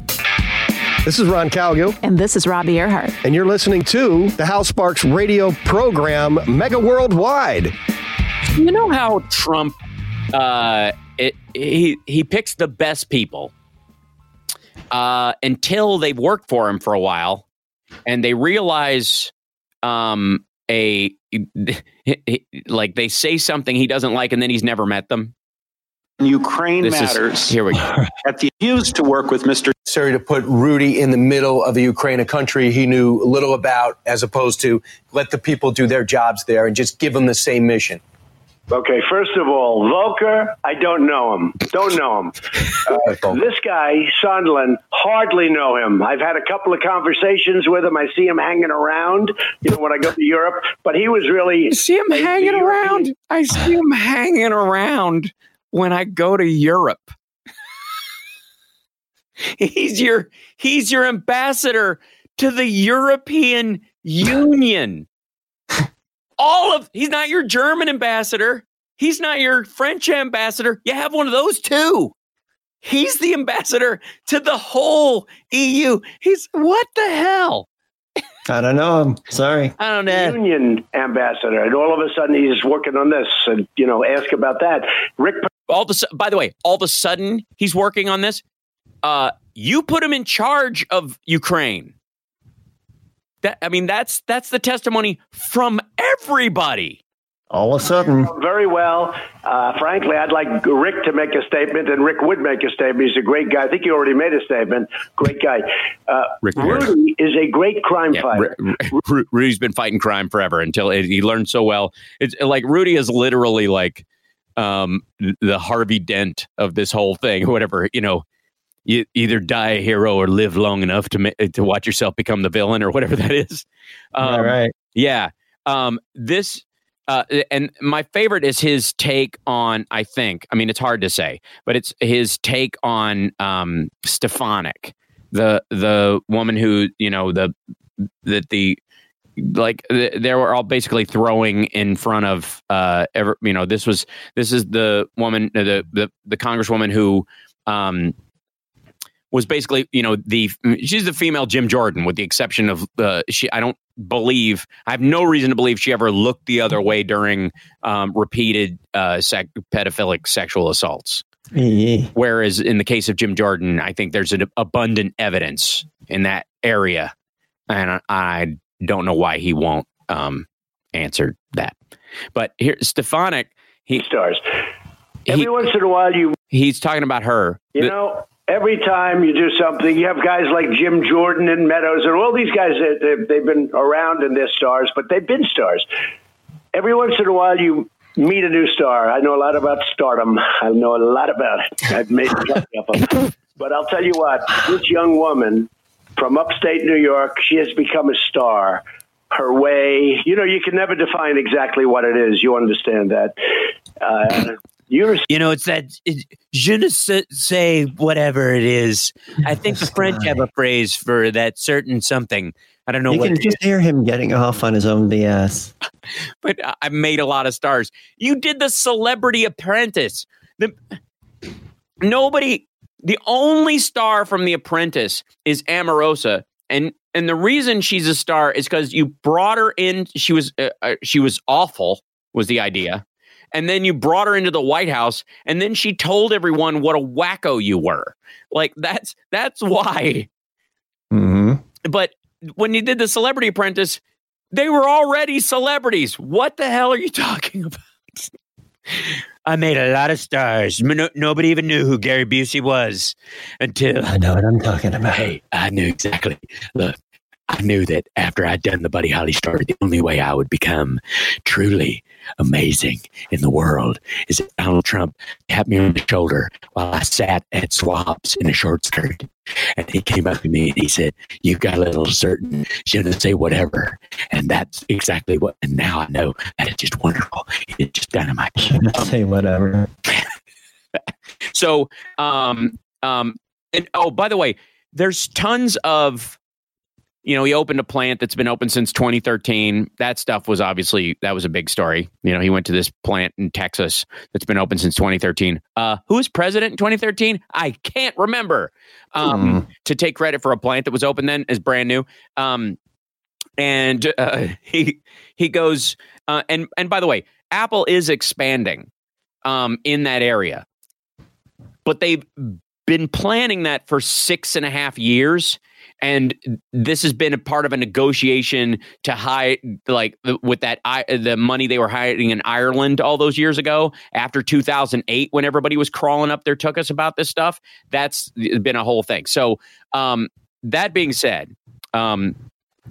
This is Ron Calgill. And this is Robbie Earhart. And you're listening to the Hal Sparks radio program, Mega Worldwide. You know how Trump uh, it, he he picks the best people uh, until they've worked for him for a while, and they realize um, a *laughs* like they say something he doesn't like, and then he's never met them. Ukraine This is- matters. here we go. *laughs* At the used to work with Mr. necessary to put Rudy in the middle of the Ukraine, a country he knew little about, as opposed to let the people do their jobs there and just give them the same mission. Okay, first of all, Volker, I don't know him. Don't know him. *laughs* Uh, this guy, Sondland, hardly know him. I've had a couple of conversations with him. I see him hanging around, you know, when I go to Europe, but he was really. see him hanging around. I see him hanging around when I go to Europe. *laughs* he's your he's your ambassador to the European Union. All of he's not your German ambassador. He's not your French ambassador. You have one of those too. He's the ambassador to the whole EU. He's what the hell? I don't know him. Sorry. I don't know. Union ambassador, and all of a sudden he's working on this, and you know, ask about that. Rick, all of a, su- by the way, all of a sudden he's working on this. Uh, you put him in charge of Ukraine. That I mean, that's that's the testimony from everybody. All of a sudden, very well. Uh, frankly, I'd like Rick to make a statement, and Rick would make a statement. He's a great guy. I think he already made a statement. Great guy. Uh, Rick Ward. Rudy is a great crime Yeah, fighter. Ru- Ru- Rudy's been fighting crime forever until it, he learned so well. It's like Rudy is literally like um, the Harvey Dent of this whole thing. *laughs* Whatever you know, you either die a hero or live long enough to to watch yourself become the villain or whatever *laughs* that is. Um, right. Yeah. Um, this uh, and my favorite is his take on. I think. I mean, it's hard to say, but it's his take on um, Stefanik, the the woman who you know the that the like they were all basically throwing in front of uh ever you know this was this is the woman the the the congresswoman who um was basically you know the she's the female Jim Jordan with the exception of uh, she I don't believe I have no reason to believe she ever looked the other way during um, repeated uh, sec- pedophilic sexual assaults. Whereas in the case of Jim Jordan, I think there's an abundant evidence in that area, and I, I don't know why he won't um, answer that. But here, Stefanik, he stars. Every once in a while, you he's talking about her. You The- know, every time you do something, you have guys like Jim Jordan and Meadows and all these guys that they've, been around and they're stars, but they've been stars. Every once in a while, you meet a new star. I know a lot about stardom. I know a lot about it. I've made plenty of them. But I'll tell you what, this young woman from upstate New York, she has become a star. Her way, you know, you can never define exactly what it is. You understand that. Uh, you You know, it's that it, je ne sais, say whatever it is. I think the French have a phrase for that certain something. I don't know you can just hear him getting off on his own BS. *laughs* but I- I made a lot of stars. You did the Celebrity Apprentice. The nobody, the only star from The Apprentice is Omarosa, and and the reason she's a star is because you brought her in. She was uh, uh, she was awful. Was the idea. And then you brought her into the White House, and then she told everyone what a wacko you were. Like that's that's why. Mm-hmm. But when you did the Celebrity Apprentice, they were already celebrities. What the hell are you *laughs* talking about? I made a lot of stars. No, nobody even knew who Gary Busey was until I know what I'm talking about. Hey, I knew exactly. Look, I knew that after I'd done the Buddy Holly story, the only way I would become truly amazing in the world is if Donald Trump tapped me on the shoulder while I sat at Schwab's in a short skirt. And he came up to me and he said, You've got a little certain, je ne say whatever. And that's exactly what, and now I know that it's just wonderful. It's just dynamite. *laughs* Say whatever. *laughs* So, um, um, and oh, by the way, there's tons of, you know, he opened a plant that's been open since 2013. That stuff was obviously that was a big story. You know, he went to this plant in Texas that's been open since 2013. Uh, who was president in 2013? I can't remember. Um, to take credit for a plant that was open then is brand new. Um, and uh, *laughs* he he goes uh, and and by the way, Apple is expanding um, in that area, but they've been planning that for six and a half years. And this has been a part of a negotiation to hide, like with that the money they were hiding in Ireland all those years ago after 2008, when everybody was crawling up their took us about this stuff. That's been a whole thing. So, um, that being said, um,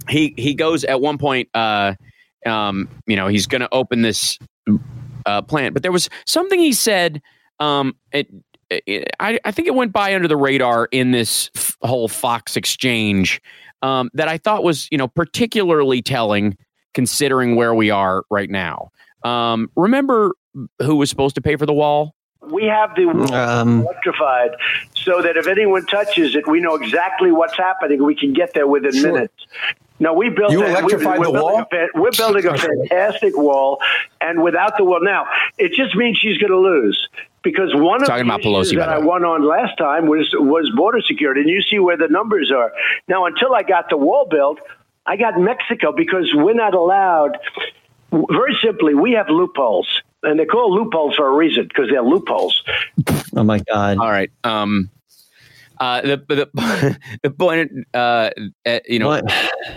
he he goes at one point. Uh, um, you know, he's going to open this uh, plant, but there was something he said. Um, it, it, I, I think it went by under the radar in this f- whole Fox exchange um, that I thought was, you know, particularly telling considering where we are right now. Um, remember who was supposed to pay for the wall? We have the wall Um, electrified so that if anyone touches it, we know exactly what's happening. We can get there within Sure. minutes. No, we built. You a- electrified we're the wall? a we're building a fantastic wall, and without the wall, now it just means she's going to lose because one of Talking the about Pelosi, by that the I won on last time was was border security, and you see where the numbers are now. Until I got the wall built, I got Mexico because we're not allowed. Very simply, we have loopholes, and they're called loopholes for a reason because they're loopholes. oh my God. All right. Um, uh, the the *laughs* the point, uh, uh, you know, What?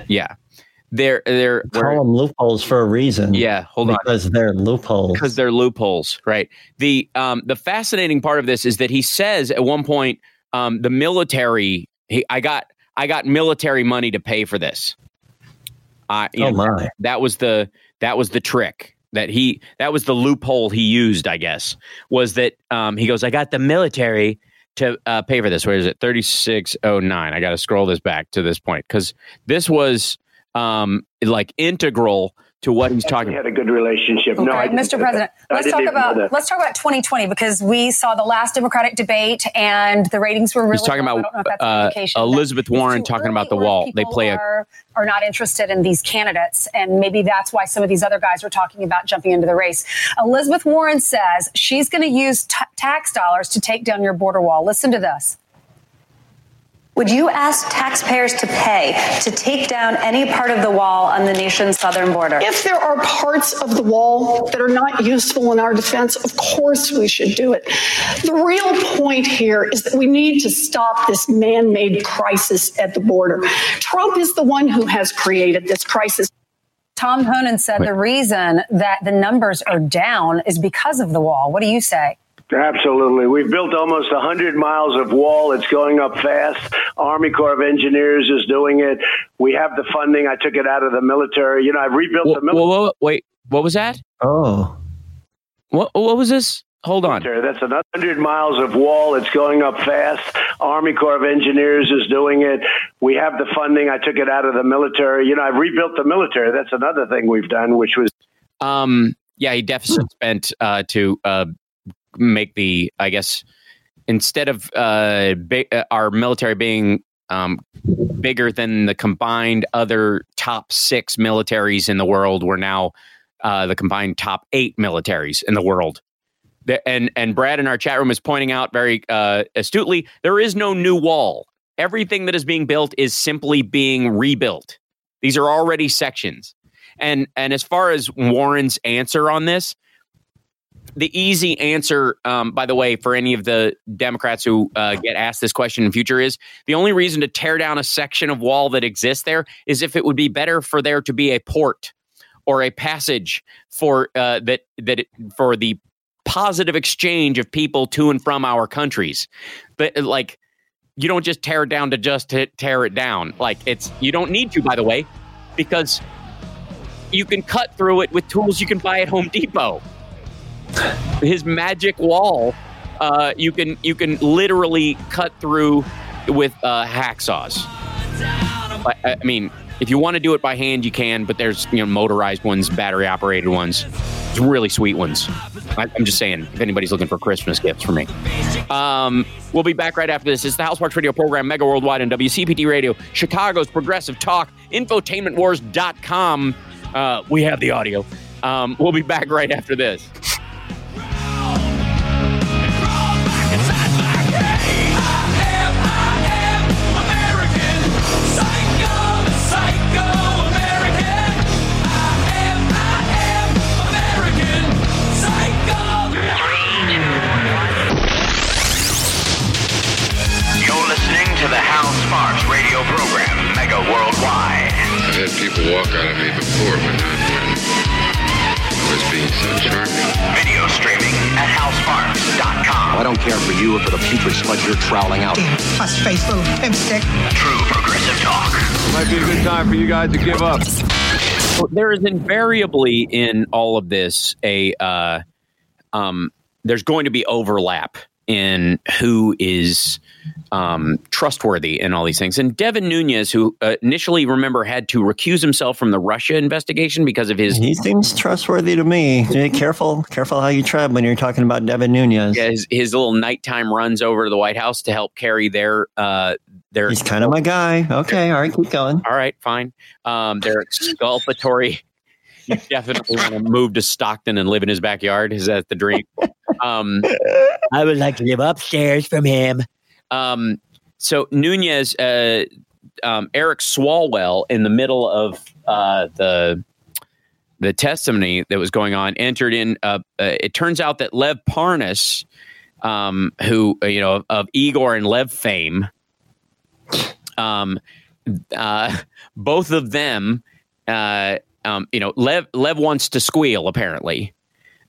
yeah, they're they're Call them loopholes for a reason. yeah. Hold on. Because they're loopholes. because they're loopholes, right? The um, the fascinating part of this is that he says at one point, um, the military. He, I got I got military money to pay for this. I Oh know, my. that was the that was the trick that he that was the loophole he used. I guess was that um, he goes, I got the military to uh, pay for this. Where is it? Thirty six oh nine. I got to scroll this back to this point because this was um, like integral to what he's talking We about. had a good relationship. No, I Okay, didn't Mr. President, I let's talk about let's talk about 2020 because we saw the last Democratic debate and the ratings were really. He's talking low. I about don't know if that's uh, Elizabeth Warren talking about the wall. They people play a are, are not interested in these candidates, and maybe that's why some of these other guys are talking about jumping into the race. Elizabeth Warren says she's going to use t- tax dollars to take down your border wall. Listen to this. Would you ask taxpayers to pay to take down any part of the wall on the nation's southern border? If there are parts of the wall that are not useful in our defense, of course we should do it. The real point here is that we need to stop this man made crisis at the border. Trump is the one who has created this crisis. Tom Homan said the reason that the numbers are down is because of the wall. What do you say? Absolutely. We've built almost 100 miles of wall. It's going up fast. Army Corps of Engineers is doing it. We have the funding. I took it out of the military. You know, I've rebuilt Whoa, the military. whoa, whoa, wait, what was that? Oh. What what was this? Hold on. That's another 100 miles of wall. It's going up fast. Army Corps of Engineers is doing it. We have the funding. I took it out of the military. You know, I've rebuilt the military. That's another thing we've done, which was Um, yeah, he deficit spent uh, to uh, make the, I guess, instead of uh, uh, our military being um, bigger than the combined other top six militaries in the world, we're now uh, the combined top eight militaries in the world. The- and and Brad in our chat room is pointing out very uh, astutely there is no new wall. Everything that is being built is simply being rebuilt. These are already sections. And and as far as Warren's answer on this, the easy answer, um, by the way, for any of the Democrats who uh, get asked this question in future is the only reason to tear down a section of wall that exists there is if it would be better for there to be a port or a passage for uh, that that it, for the positive exchange of people to and from our countries. But like, you don't just tear it down to just tear it down. Like it's you don't need to, by the way, because you can cut through it with tools you can buy at Home Depot. His magic wall, uh, you can you can literally cut through with uh, hacksaws. I, I mean, if you want to do it by hand, you can, but there's you know motorized ones, battery operated ones, It's really sweet ones. I, I'm just saying, if anybody's looking for Christmas gifts for me. Um, we'll be back right after this. It's the Hal Sparks Radio program, Mega Worldwide and WCPT Radio, Chicago's Progressive Talk, infotainmentwars.com. Uh, we have the audio. Um, we'll be back right after this. Video streaming at halsparks.com. I don't care for you or for the putrid sludge you're troweling out. Plus face little pimp stick. True progressive talk. Might be a good time for you guys to give up. There is invariably in all of this a uh, um, there's going to be overlap in who is um, trustworthy in all these things. And Devin Nunes, who uh, initially remember had to recuse himself from the Russia investigation because of his He seems trustworthy to me. Yeah, careful, careful how you tread when you're talking about Devin Nunes. yeah, his, his little nighttime runs over to the White House to help carry their uh, their. He's kind of my guy. Okay, all right, keep going. All right, fine. Um, their *laughs* exculpatory. You *laughs* definitely want to move to Stockton and live in his backyard. Is that the dream? *laughs* Um, I would like to live upstairs from him. Um, so Nunes, uh, um, Eric Swalwell, in the middle of uh, the the testimony that was going on, entered in. Uh, uh, it turns out that Lev Parnas, um, who uh, you know of Igor and Lev fame, um, uh, *laughs* both of them, uh, um, you know, Lev Lev wants to squeal. Apparently,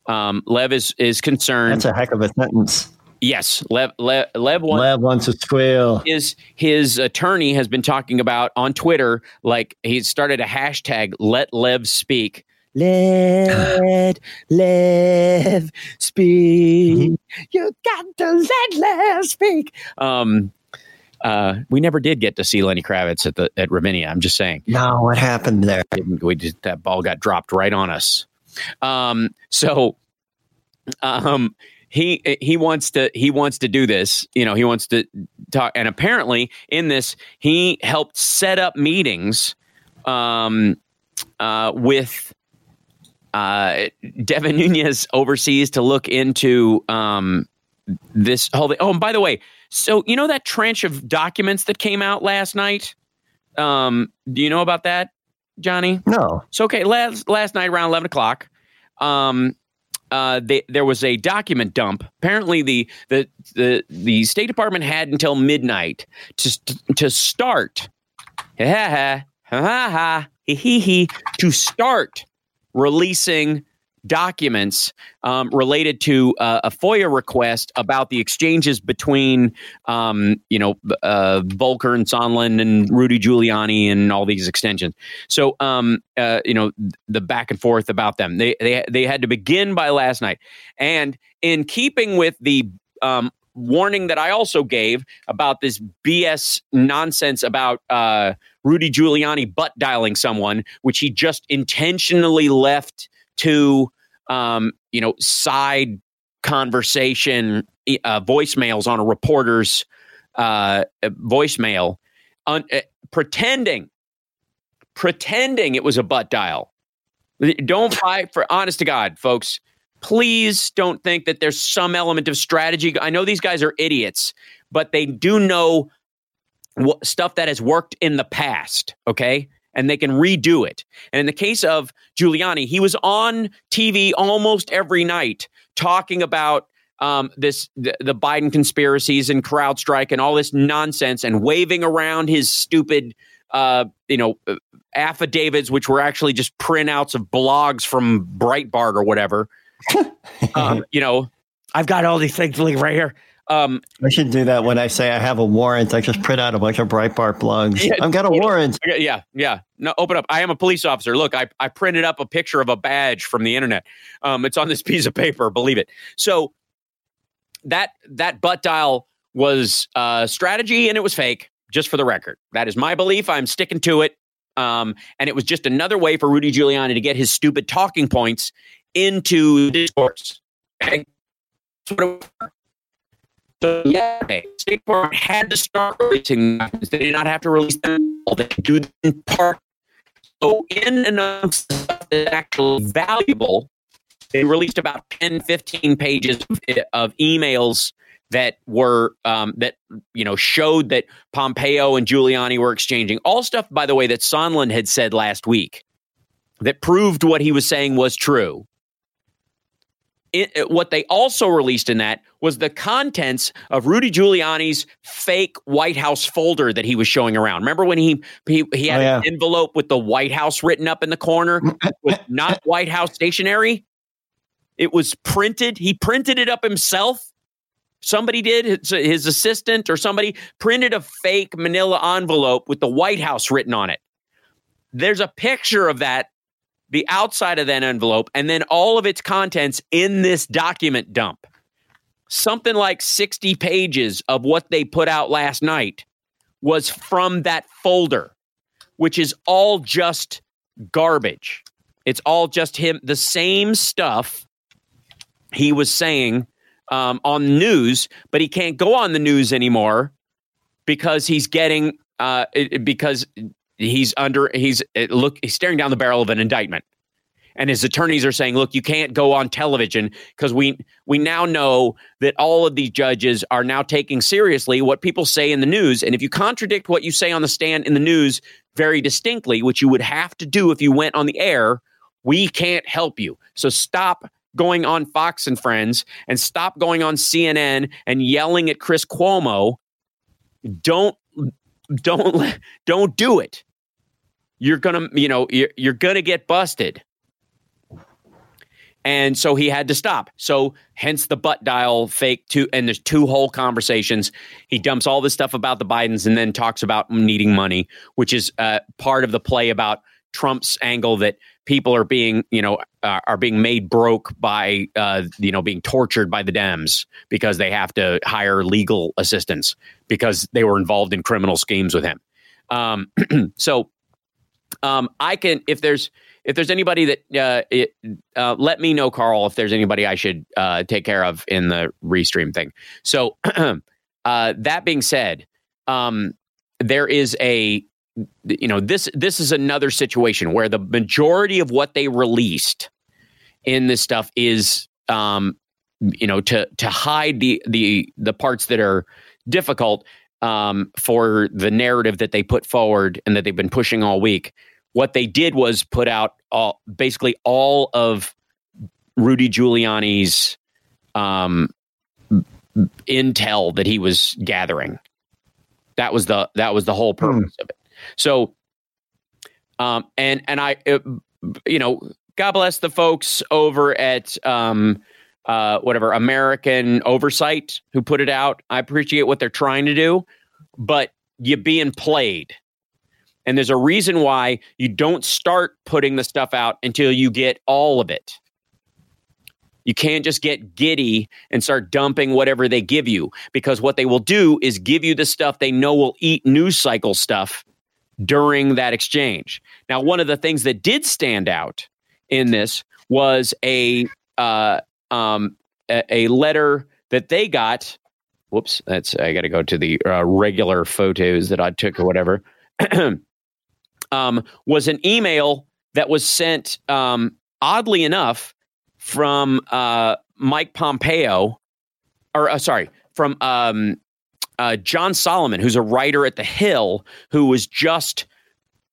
um, Lev is is concerned. That's a heck of a sentence. Yes, Lev Lev, Lev, wants, Lev wants to squeal. his his attorney has been talking about on Twitter, like he started a hashtag "Let Lev Speak." Let *sighs* Lev speak. You got to let Lev speak. Um, uh, we never did get to see Lenny Kravitz at the at Ravinia. I'm just saying. No, what happened there? We just that ball got dropped right on us. Um, so, um, he he wants to he wants to do this. You know, he wants to talk, and apparently in this he helped set up meetings, um, uh, with uh, Devin Nunes overseas to look into um, this whole thing. Oh, and by the way, so you know that tranche of documents that came out last night? Um, do you know about that, Johnny? No. So okay, last last night around eleven o'clock, um, uh, they, there was a document dump. Apparently, the the the the State Department had until midnight to to start, ha ha ha ha ha he he he, to start releasing documents um, related to uh, a FOIA request about the exchanges between, um, you know, uh, Volker and Sondland and Rudy Giuliani and all these extensions. So, um, uh, you know, the back and forth about them. They they they had to begin by last night, and in keeping with the um, warning that I also gave about this BS nonsense about uh, Rudy Giuliani butt dialing someone, which he just intentionally left to um, you know side conversation uh, voicemails on a reporter's uh, voicemail, un- uh, pretending pretending it was a butt dial. Don't buy for honest to God, folks. Please don't think that there's some element of strategy. I know these guys are idiots, but they do know stuff that has worked in the past. Okay, and they can redo it. And in the case of Giuliani, he was on TV almost every night talking about um, this the, the Biden conspiracies and CrowdStrike and all this nonsense, and waving around his stupid, uh, you know, affidavits, which were actually just printouts of blogs from Breitbart or whatever. *laughs* um, you know, I've got all these things right here. Um, I should do that when I say I have a warrant. I just print out a bunch of Breitbart blogs. Yeah, I've got a warrant. Yeah, yeah. No, open up. I am a police officer. Look, I, I printed up a picture of a badge from the internet. Um, it's on this *laughs* piece of paper. Believe it. So that that butt dial was uh, strategy, and it was fake. Just for the record, that is my belief. I'm sticking to it. Um, and it was just another way for Rudy Giuliani to get his stupid talking points into discourse. Okay. So yeah. State Department had to start releasing documents. They did not have to release them all. They could do them in part. So in and the stuff that's actually valuable, they released about 10, 15 pages of, of emails that were um, that you know showed that Pompeo and Giuliani were exchanging all stuff. By the way, that Sondland had said last week that proved what he was saying was true. It, what they also released in that was the contents of Rudy Giuliani's fake White House folder that he was showing around. Remember when he he, he had Oh, yeah. an envelope with the White House written up in the corner *laughs* with not White House stationery? It was printed. He printed it up himself. Somebody did his, his assistant or somebody printed a fake manila envelope with the White House written on it. There's a picture of that the outside of that envelope and then all of its contents in this document dump. Something like 60 pages of what they put out last night was from that folder, which is all just garbage. It's all just him, the same stuff he was saying um, on the news, but he can't go on the news anymore because he's getting uh, it- because he's under he's uh, look he's staring down the barrel of an indictment. And his attorneys are saying look you can't go on television because we we now know that all of these judges are now taking seriously what people say in the news. And if you contradict what you say on the stand in the news very distinctly which you would have to do if you went on the air we can't help you. So stop going on Fox and Friends and stop going on CNN and yelling at Chris Cuomo. Don't don't *laughs* don't do it you're gonna you know you're, you're gonna get busted. And so he had to stop. So hence the butt dial fake two and there's two whole conversations. He dumps all this stuff about the bidens and then talks about needing money which is uh, part of the play about trump's angle that people are being you know uh, are being made broke by uh, you know being tortured by the dems because they have to hire legal assistance because they were involved in criminal schemes with him. Um, *clears throat* so um, I can if there's if there's anybody that uh, it, uh, let me know, Carl, if there's anybody I should uh, take care of in the restream thing. So *clears throat* uh, that being said, um, there is a you know this this is another situation where the majority of what they released in this stuff is um, you know to to hide the the the parts that are difficult um, for the narrative that they put forward and that they've been pushing all week. What they did was put out all, basically all of Rudy Giuliani's um, intel that he was gathering. That was the that was the whole purpose of it. So, um, and and I, uh, you know, God bless the folks over at um, uh, whatever American Oversight who put it out. I appreciate what they're trying to do, but you're being played. And there's a reason why you don't start putting the stuff out until you get all of it. You can't just get giddy and start dumping whatever they give you because what they will do is give you the stuff they know will eat news cycle stuff during that exchange. Now, one of the things that did stand out in this was a uh, um, a, a letter that they got. Whoops, that's I got to go to the uh, regular photos that I took or whatever. *clears throat* um, was an email that was sent, um, oddly enough, from uh, Mike Pompeo, or uh, sorry, from um, uh, John Solomon, who's a writer at The Hill, who was just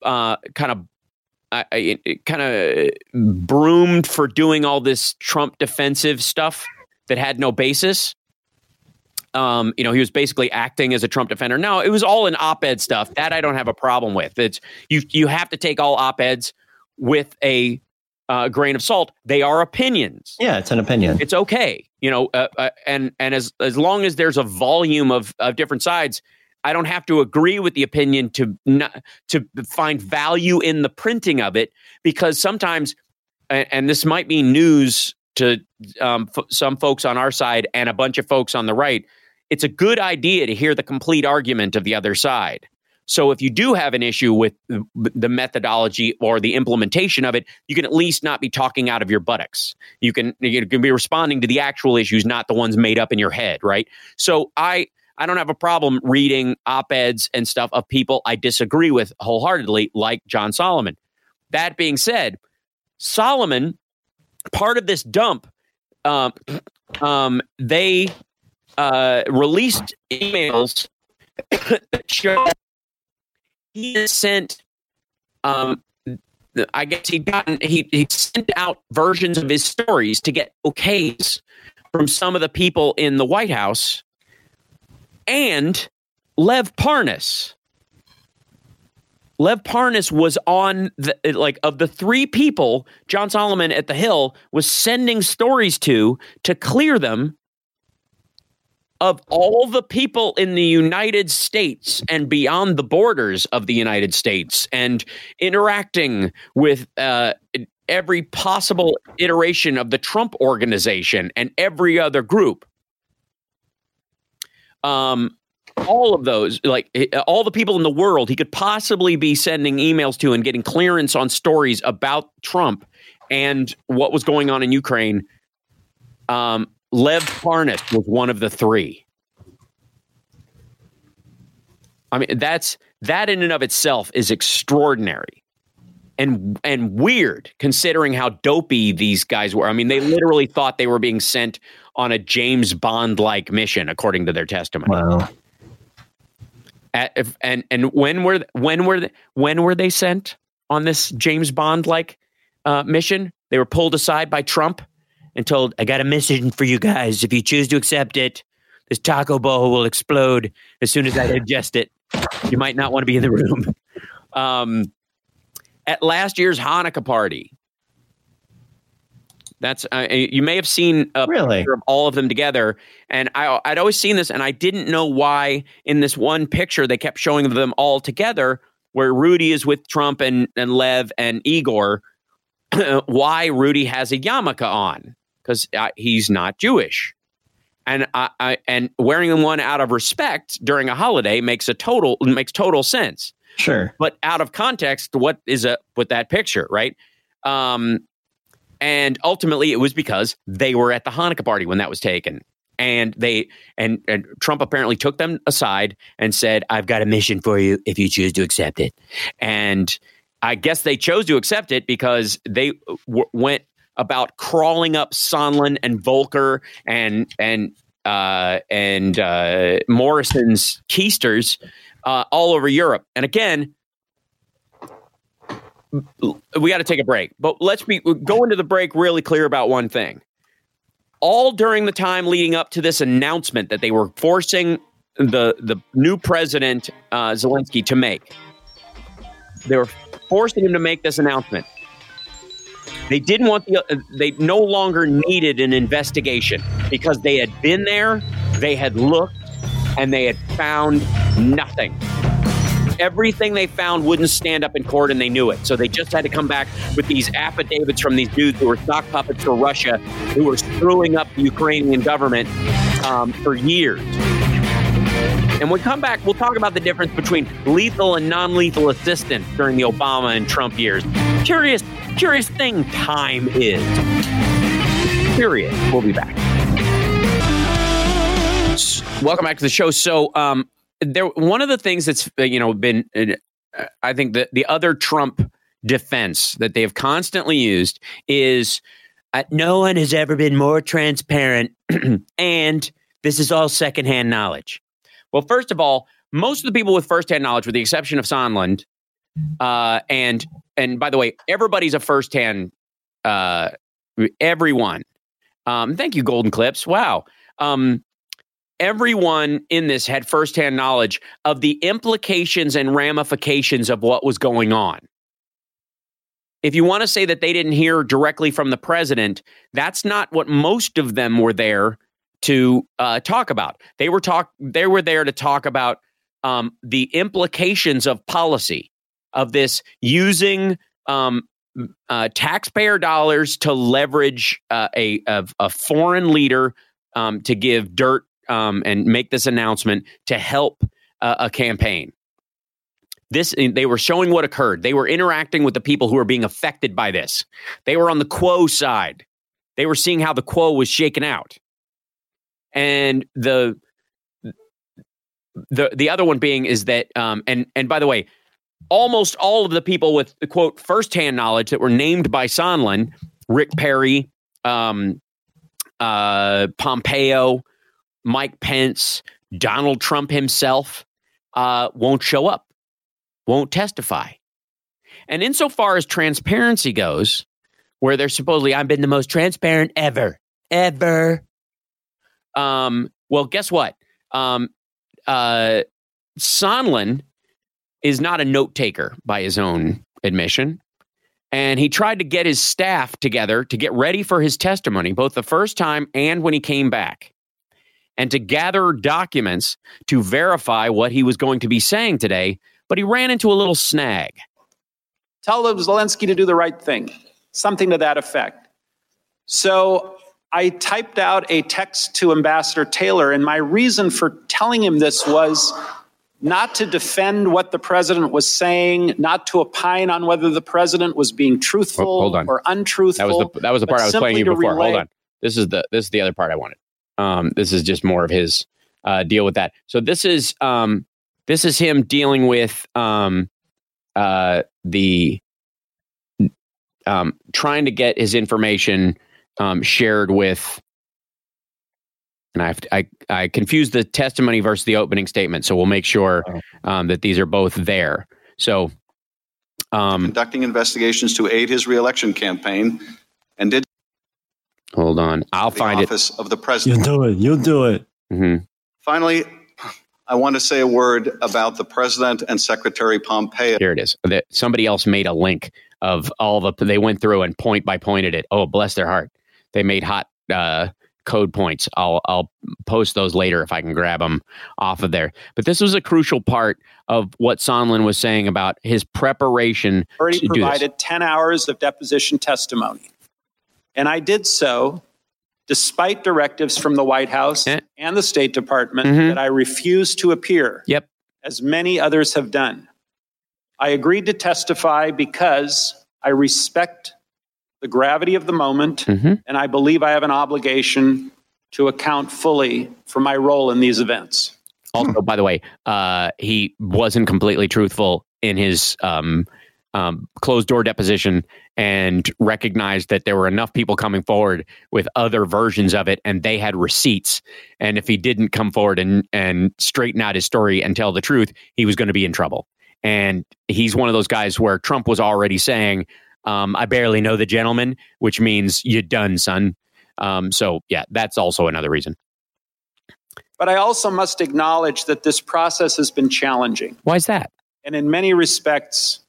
uh, kind of kind of broomed for doing all this Trump defensive stuff that had no basis. Um, you know, he was basically acting as a Trump defender. No, it was all in op-ed stuff. That I don't have a problem with. It's you. You have to take all op-eds with a uh, grain of salt. They are opinions. Yeah, it's an opinion. It's okay, you know, uh, uh, and and as as long as there's a volume of of different sides, I don't have to agree with the opinion to not, to find value in the printing of it because sometimes, and, and this might be news to um, f- some folks on our side and a bunch of folks on the right. It's a good idea to hear the complete argument of the other side. So if you do have an issue with the- methodology or the implementation of it, you can at least not be talking out of your buttocks. You can you can be responding to the actual issues, not the ones made up in your head, right? So I I don't have a problem reading op-eds and stuff of people I disagree with wholeheartedly, like John Solomon. That being said, Solomon, part of this dump, um, *clears throat* um, they uh, released emails that show he sent um, I guess he'd gotten he he sent out versions of his stories to get okays from some of the people in the White House and Lev Parnas. Lev Parnas was on the like of the three people John Solomon at the Hill was sending stories to to clear them of all the people in the United States and beyond the borders of the United States and interacting with uh, every possible iteration of the Trump organization and every other group. Um, all of those, like eh, all the people in the world, he could possibly be sending emails to and getting clearance on stories about Trump and what was going on in Ukraine. Um, Lev Parnas was one of the three. I mean, that's that in and of itself is extraordinary and and weird considering how dopey these guys were. I mean, they literally thought they were being sent on a James Bond like mission, according to their testimony. Wow. At, if, and and when were when were they, when were they sent on this James Bond like uh, mission? They were pulled aside by Trump and told, "I got a message for you guys. If you choose to accept it, this taco bowl will explode as soon as I digest it. You might not want to be in the room." *laughs* Um, at last year's Hanukkah party, that's uh, you may have seen a Really? picture of all of them together, and I, I'd always seen this, and I didn't know why in this one picture they kept showing them all together, where Rudy is with Trump and and Lev and Igor. *clears throat* why Rudy has a yarmulke on because he's not Jewish, and I, I and wearing one out of respect during a holiday makes a total makes total sense Sure. but out of context, what is a with that picture, right? Um, and ultimately, it was because they were at the Hanukkah party when that was taken, and they and and Trump apparently took them aside and said, "I've got a mission for you if you choose to accept it." And I guess they chose to accept it because they w- went about crawling up Sondland and Volker and and uh, and uh, Morrison's keisters uh, all over Europe. And again, we got to take a break, but let's be go into the break really clear about one thing. All during the time leading up to this announcement that they were forcing the the new president uh, Zelensky to make, they were forcing him to make this announcement. They didn't want the. They no longer needed an investigation because they had been there, they had looked, and they had found nothing. Everything they found wouldn't stand up in court, and they knew it. So they just had to come back with these affidavits from these dudes who were sock puppets for Russia, who were screwing up the Ukrainian government um, for years. And when we come back, we'll talk about the difference between lethal and non-lethal assistance during the Obama and Trump years. Curious, curious thing time is. Period. We'll be back. Welcome back to the show. So, um, there one of the things that's uh, you know been, uh, I think that the other Trump defense that they have constantly used is uh, no one has ever been more transparent, *clears throat* and this is all secondhand knowledge. Well, first of all, most of the people with firsthand knowledge, with the exception of Sondland, uh, and and by the way, everybody's a firsthand. Uh, everyone. Um, thank you, Golden Clips. Wow. Um, everyone in this had firsthand knowledge of the implications and ramifications of what was going on. If you want to say that they didn't hear directly from the president, that's not what most of them were there to uh, talk about. They were talk. They were there to talk about um, the implications of policy of this using um, uh, taxpayer dollars to leverage uh, a, a a foreign leader um, to give dirt um, and make this announcement to help uh, a campaign. This they were showing what occurred. They were interacting with the people who were being affected by this. They were on the quo side. They were seeing how the quo was shaken out. And the the the other one being is that um, and and by the way, almost all of the people with the quote firsthand knowledge that were named by Sondland, Rick Perry, um, uh, Pompeo, Mike Pence, Donald Trump himself uh, won't show up, won't testify. And insofar as transparency goes, where they're supposedly, I've been the most transparent ever, ever. Um, well, guess what? Um, uh, Sondland is not a note taker by his own admission. And he tried to get his staff together to get ready for his testimony, both the first time and when he came back, and to gather documents to verify what he was going to be saying today. But he ran into a little snag. Tell Zelensky to do the right thing, something to that effect. So I typed out a text to Ambassador Taylor, and my reason for telling him this was not to defend what the president was saying, not to opine on whether the president was being truthful Oh, hold on. or untruthful. That was the that was the part I was playing you before. Hold on. This is the this is the other part I wanted. Um, this is just more of his uh, deal with that. So this is um, this is him dealing with um, uh, the um, trying to get his information um, shared with. And I've, I I confused the testimony versus the opening statement, so we'll make sure um, that these are both there. So, um, conducting investigations to aid his reelection campaign and did hold on, I'll the find it. office of the president. You do it. You do it. Mm-hmm. Finally, I want to say a word about the president and Secretary Pompeo. Here it is. That somebody else made a link of all the they went through and point by pointed it. Oh, bless their heart. They made hot uh, code points. I'll I'll post those later if I can grab them off of there. But this was a crucial part of what Sondland was saying about his preparation already to do this. provided 10 hours of deposition testimony. And I did so despite directives from the White House and the State Department Mhm. that I refused to appear, Yep. as many others have done. I agreed to testify because I respect the gravity of the moment Mhm. and I believe I have an obligation to account fully for my role in these events. Also, by the way, uh, he wasn't completely truthful in his um, um, closed door deposition and recognized that there were enough people coming forward with other versions of it and they had receipts. And if he didn't come forward and, and straighten out his story and tell the truth, he was going to be in trouble. And he's one of those guys where Trump was already saying, um, I barely know the gentleman, which means you're done, son. Um, so, yeah, that's also another reason. But I also must acknowledge that this process has been challenging Why is that? and in many respects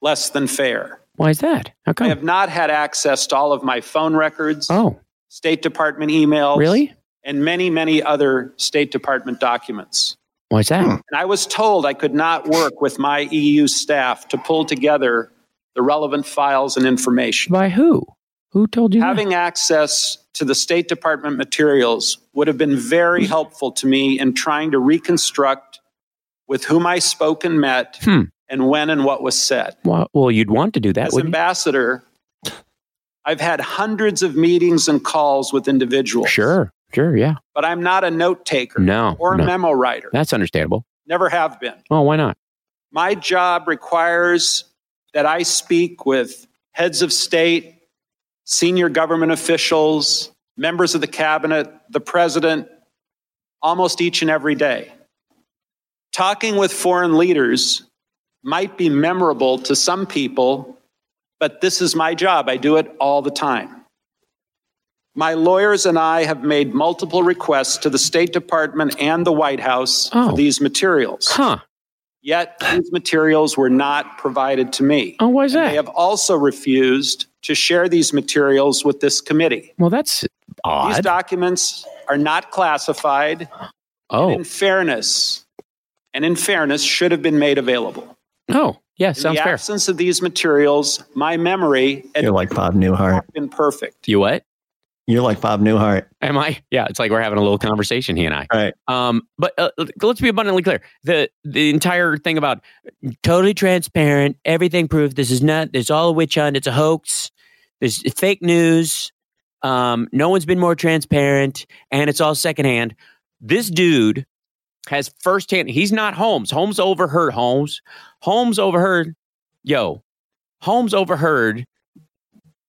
less than fair. Why is that? How I have not had access to all of my phone records, Oh, State Department emails, really? and many, many other State Department documents. Why is that? And I was told I could not work with my EU staff to pull together the relevant files and information. By who? Who told you that? Having access to the State Department materials would have been very helpful to me in trying to reconstruct with whom I spoke and met Hmm. and when and what was said. Well, well, you'd want to do that, As ambassador, I've had hundreds of meetings and calls with you? individuals. Sure, sure, yeah. But I'm not a note taker No, or a no. memo writer. That's understandable. Never have been. Oh, why not? My job requires that I speak with heads of state, senior government officials, members of the cabinet, the president, almost each and every day. Talking with foreign leaders might be memorable to some people, but this is my job. I do it all the time. My lawyers and I have made multiple requests to the State Department and the White House Oh. for these materials. Huh. Yet these materials were not provided to me. Oh, why is And that? They have also refused to share these materials with this committee. Well, that's odd. These documents are not classified. Oh, And in fairness, and in fairness, should have been made available. oh, yeah, In sounds the fair. absence of these materials, my memory had You're like Bob Newhart. been perfect. You what? You're like Bob Newhart. Am I? Yeah, it's like we're having a little conversation, he and I. Right. Um, but uh, let's be abundantly clear. The the entire thing about totally transparent, everything proved this is not it's all a witch hunt, it's a hoax, there's fake news, um, no one's been more transparent, and it's all secondhand. This dude has firsthand he's not Holmes. Holmes overheard Holmes. Holmes overheard yo, Holmes overheard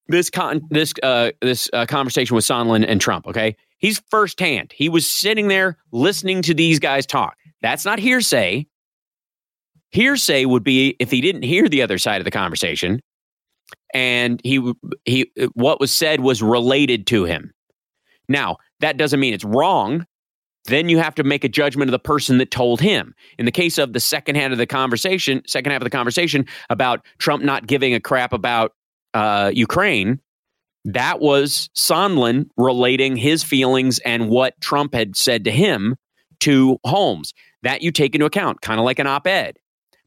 this con this uh this uh, conversation with Sondland and Trump. Okay, he's firsthand. He was sitting there listening to these guys talk. That's not hearsay. Hearsay would be if he didn't hear the other side of the conversation and he he what was said was related to him. Now, that doesn't mean it's wrong. Then you have to make a judgment of the person that told him. In the case of the second half of the conversation, second half of the conversation about Trump not giving a crap about uh, Ukraine, that was Sondland relating his feelings and what Trump had said to him to Holmes. That you take into account, kind of like an op ed.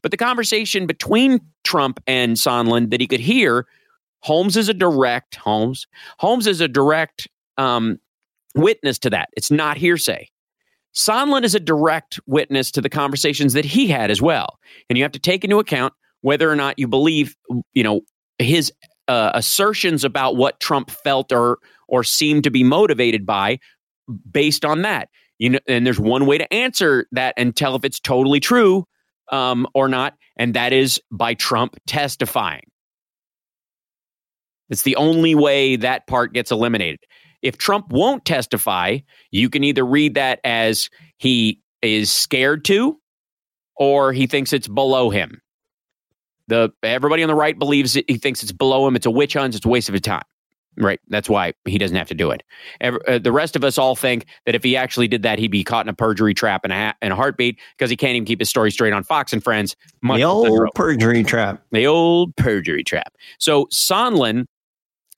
But the conversation between Trump and Sondland that he could hear, Holmes is a direct Holmes. Holmes is a direct um, witness to that. It's not hearsay. Sondland is a direct witness to the conversations that he had as well, and you have to take into account whether or not you believe, you know, his uh, assertions about what Trump felt or or seemed to be motivated by, based on that. You know, and there's one way to answer that and tell if it's totally true um, or not, and that is by Trump testifying. It's the only way that part gets eliminated. If Trump won't testify, you can either read that as he is scared to or he thinks it's below him. The everybody on the right believes it, he thinks it's below him. It's a witch hunt. It's a waste of his time. Right. That's why he doesn't have to do it. Every, uh, the rest of us all think that if he actually did that, he'd be caught in a perjury trap in a, ha- in a heartbeat because he can't even keep his story straight on Fox and Friends. The old perjury trap. The old perjury trap. So Sondland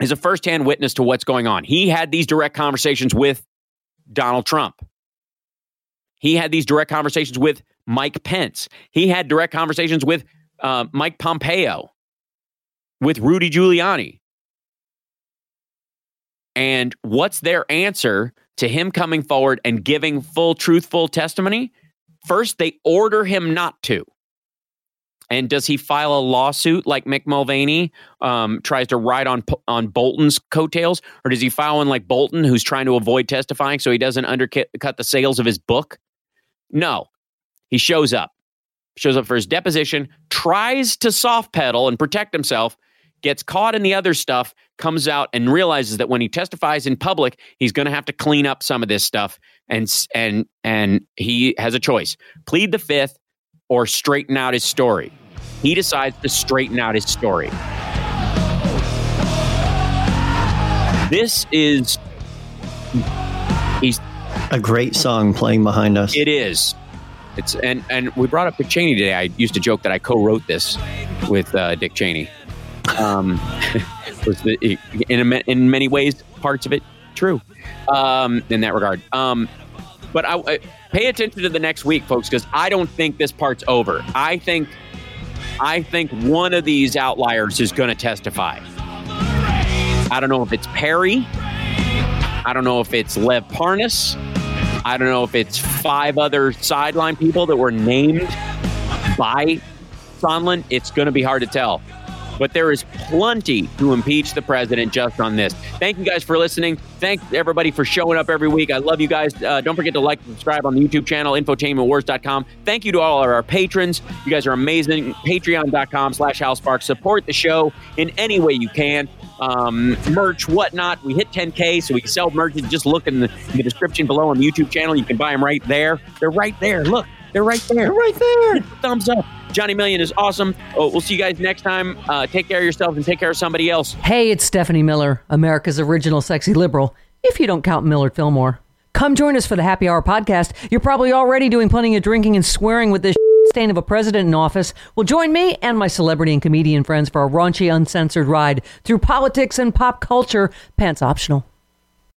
is a firsthand witness to what's going on. He had these direct conversations with Donald Trump. He had these direct conversations with Mike Pence. He had direct conversations with uh, Mike Pompeo, with Rudy Giuliani. And what's their answer to him coming forward and giving full, truthful testimony? First, they order him not to. And does he file a lawsuit like Mick Mulvaney um, tries to ride on on Bolton's coattails, or does he file one like Bolton, who's trying to avoid testifying so he doesn't undercut the sales of his book? No, he shows up, shows up for his deposition, tries to soft pedal and protect himself, gets caught in the other stuff, comes out and realizes that when he testifies in public, he's going to have to clean up some of this stuff, and and and he has a choice: plead the fifth or straighten out his story. He decides to straighten out his story. This is he's a great song playing behind us. It is. It's and and we brought up Dick Cheney today. I used to joke that I co-wrote this with uh, Dick Cheney. Um, *laughs* was the, in in many ways parts of it true um, in that regard. Um, but I, I pay attention to the next week, folks, because I don't think this part's over. I think I think one of these outliers is going to testify. I don't know if it's Perry. I don't know if it's Lev Parnas. I don't know if it's five other sideline people that were named by Sondland. It's going to be hard to tell but there is plenty to impeach the president just on this. Thank you guys for listening. Thank everybody for showing up every week. I love you guys. Uh, don't forget to like and subscribe on the YouTube channel, infotainmentwars.com. Thank you to all of our patrons. You guys are amazing. Patreon.com slash HalSparks. Support the show in any way you can. Um, merch, whatnot. We hit 10K, so we can sell merch. Just look in the, in the description below on the YouTube channel. You can buy them right there. They're right there. Look, they're right there. They're right there. thumbs up. Johnny Million is awesome. Oh, we'll see you guys next time. Uh, take care of yourselves and take care of somebody else. Hey, it's Stephanie Miller, America's original sexy liberal, if you don't count Millard Fillmore. Come join us for the Happy Hour podcast. You're probably already doing plenty of drinking and swearing with this *laughs* stain of a president in office. Well, join me and my celebrity and comedian friends for a raunchy, uncensored ride through politics and pop culture, pants optional.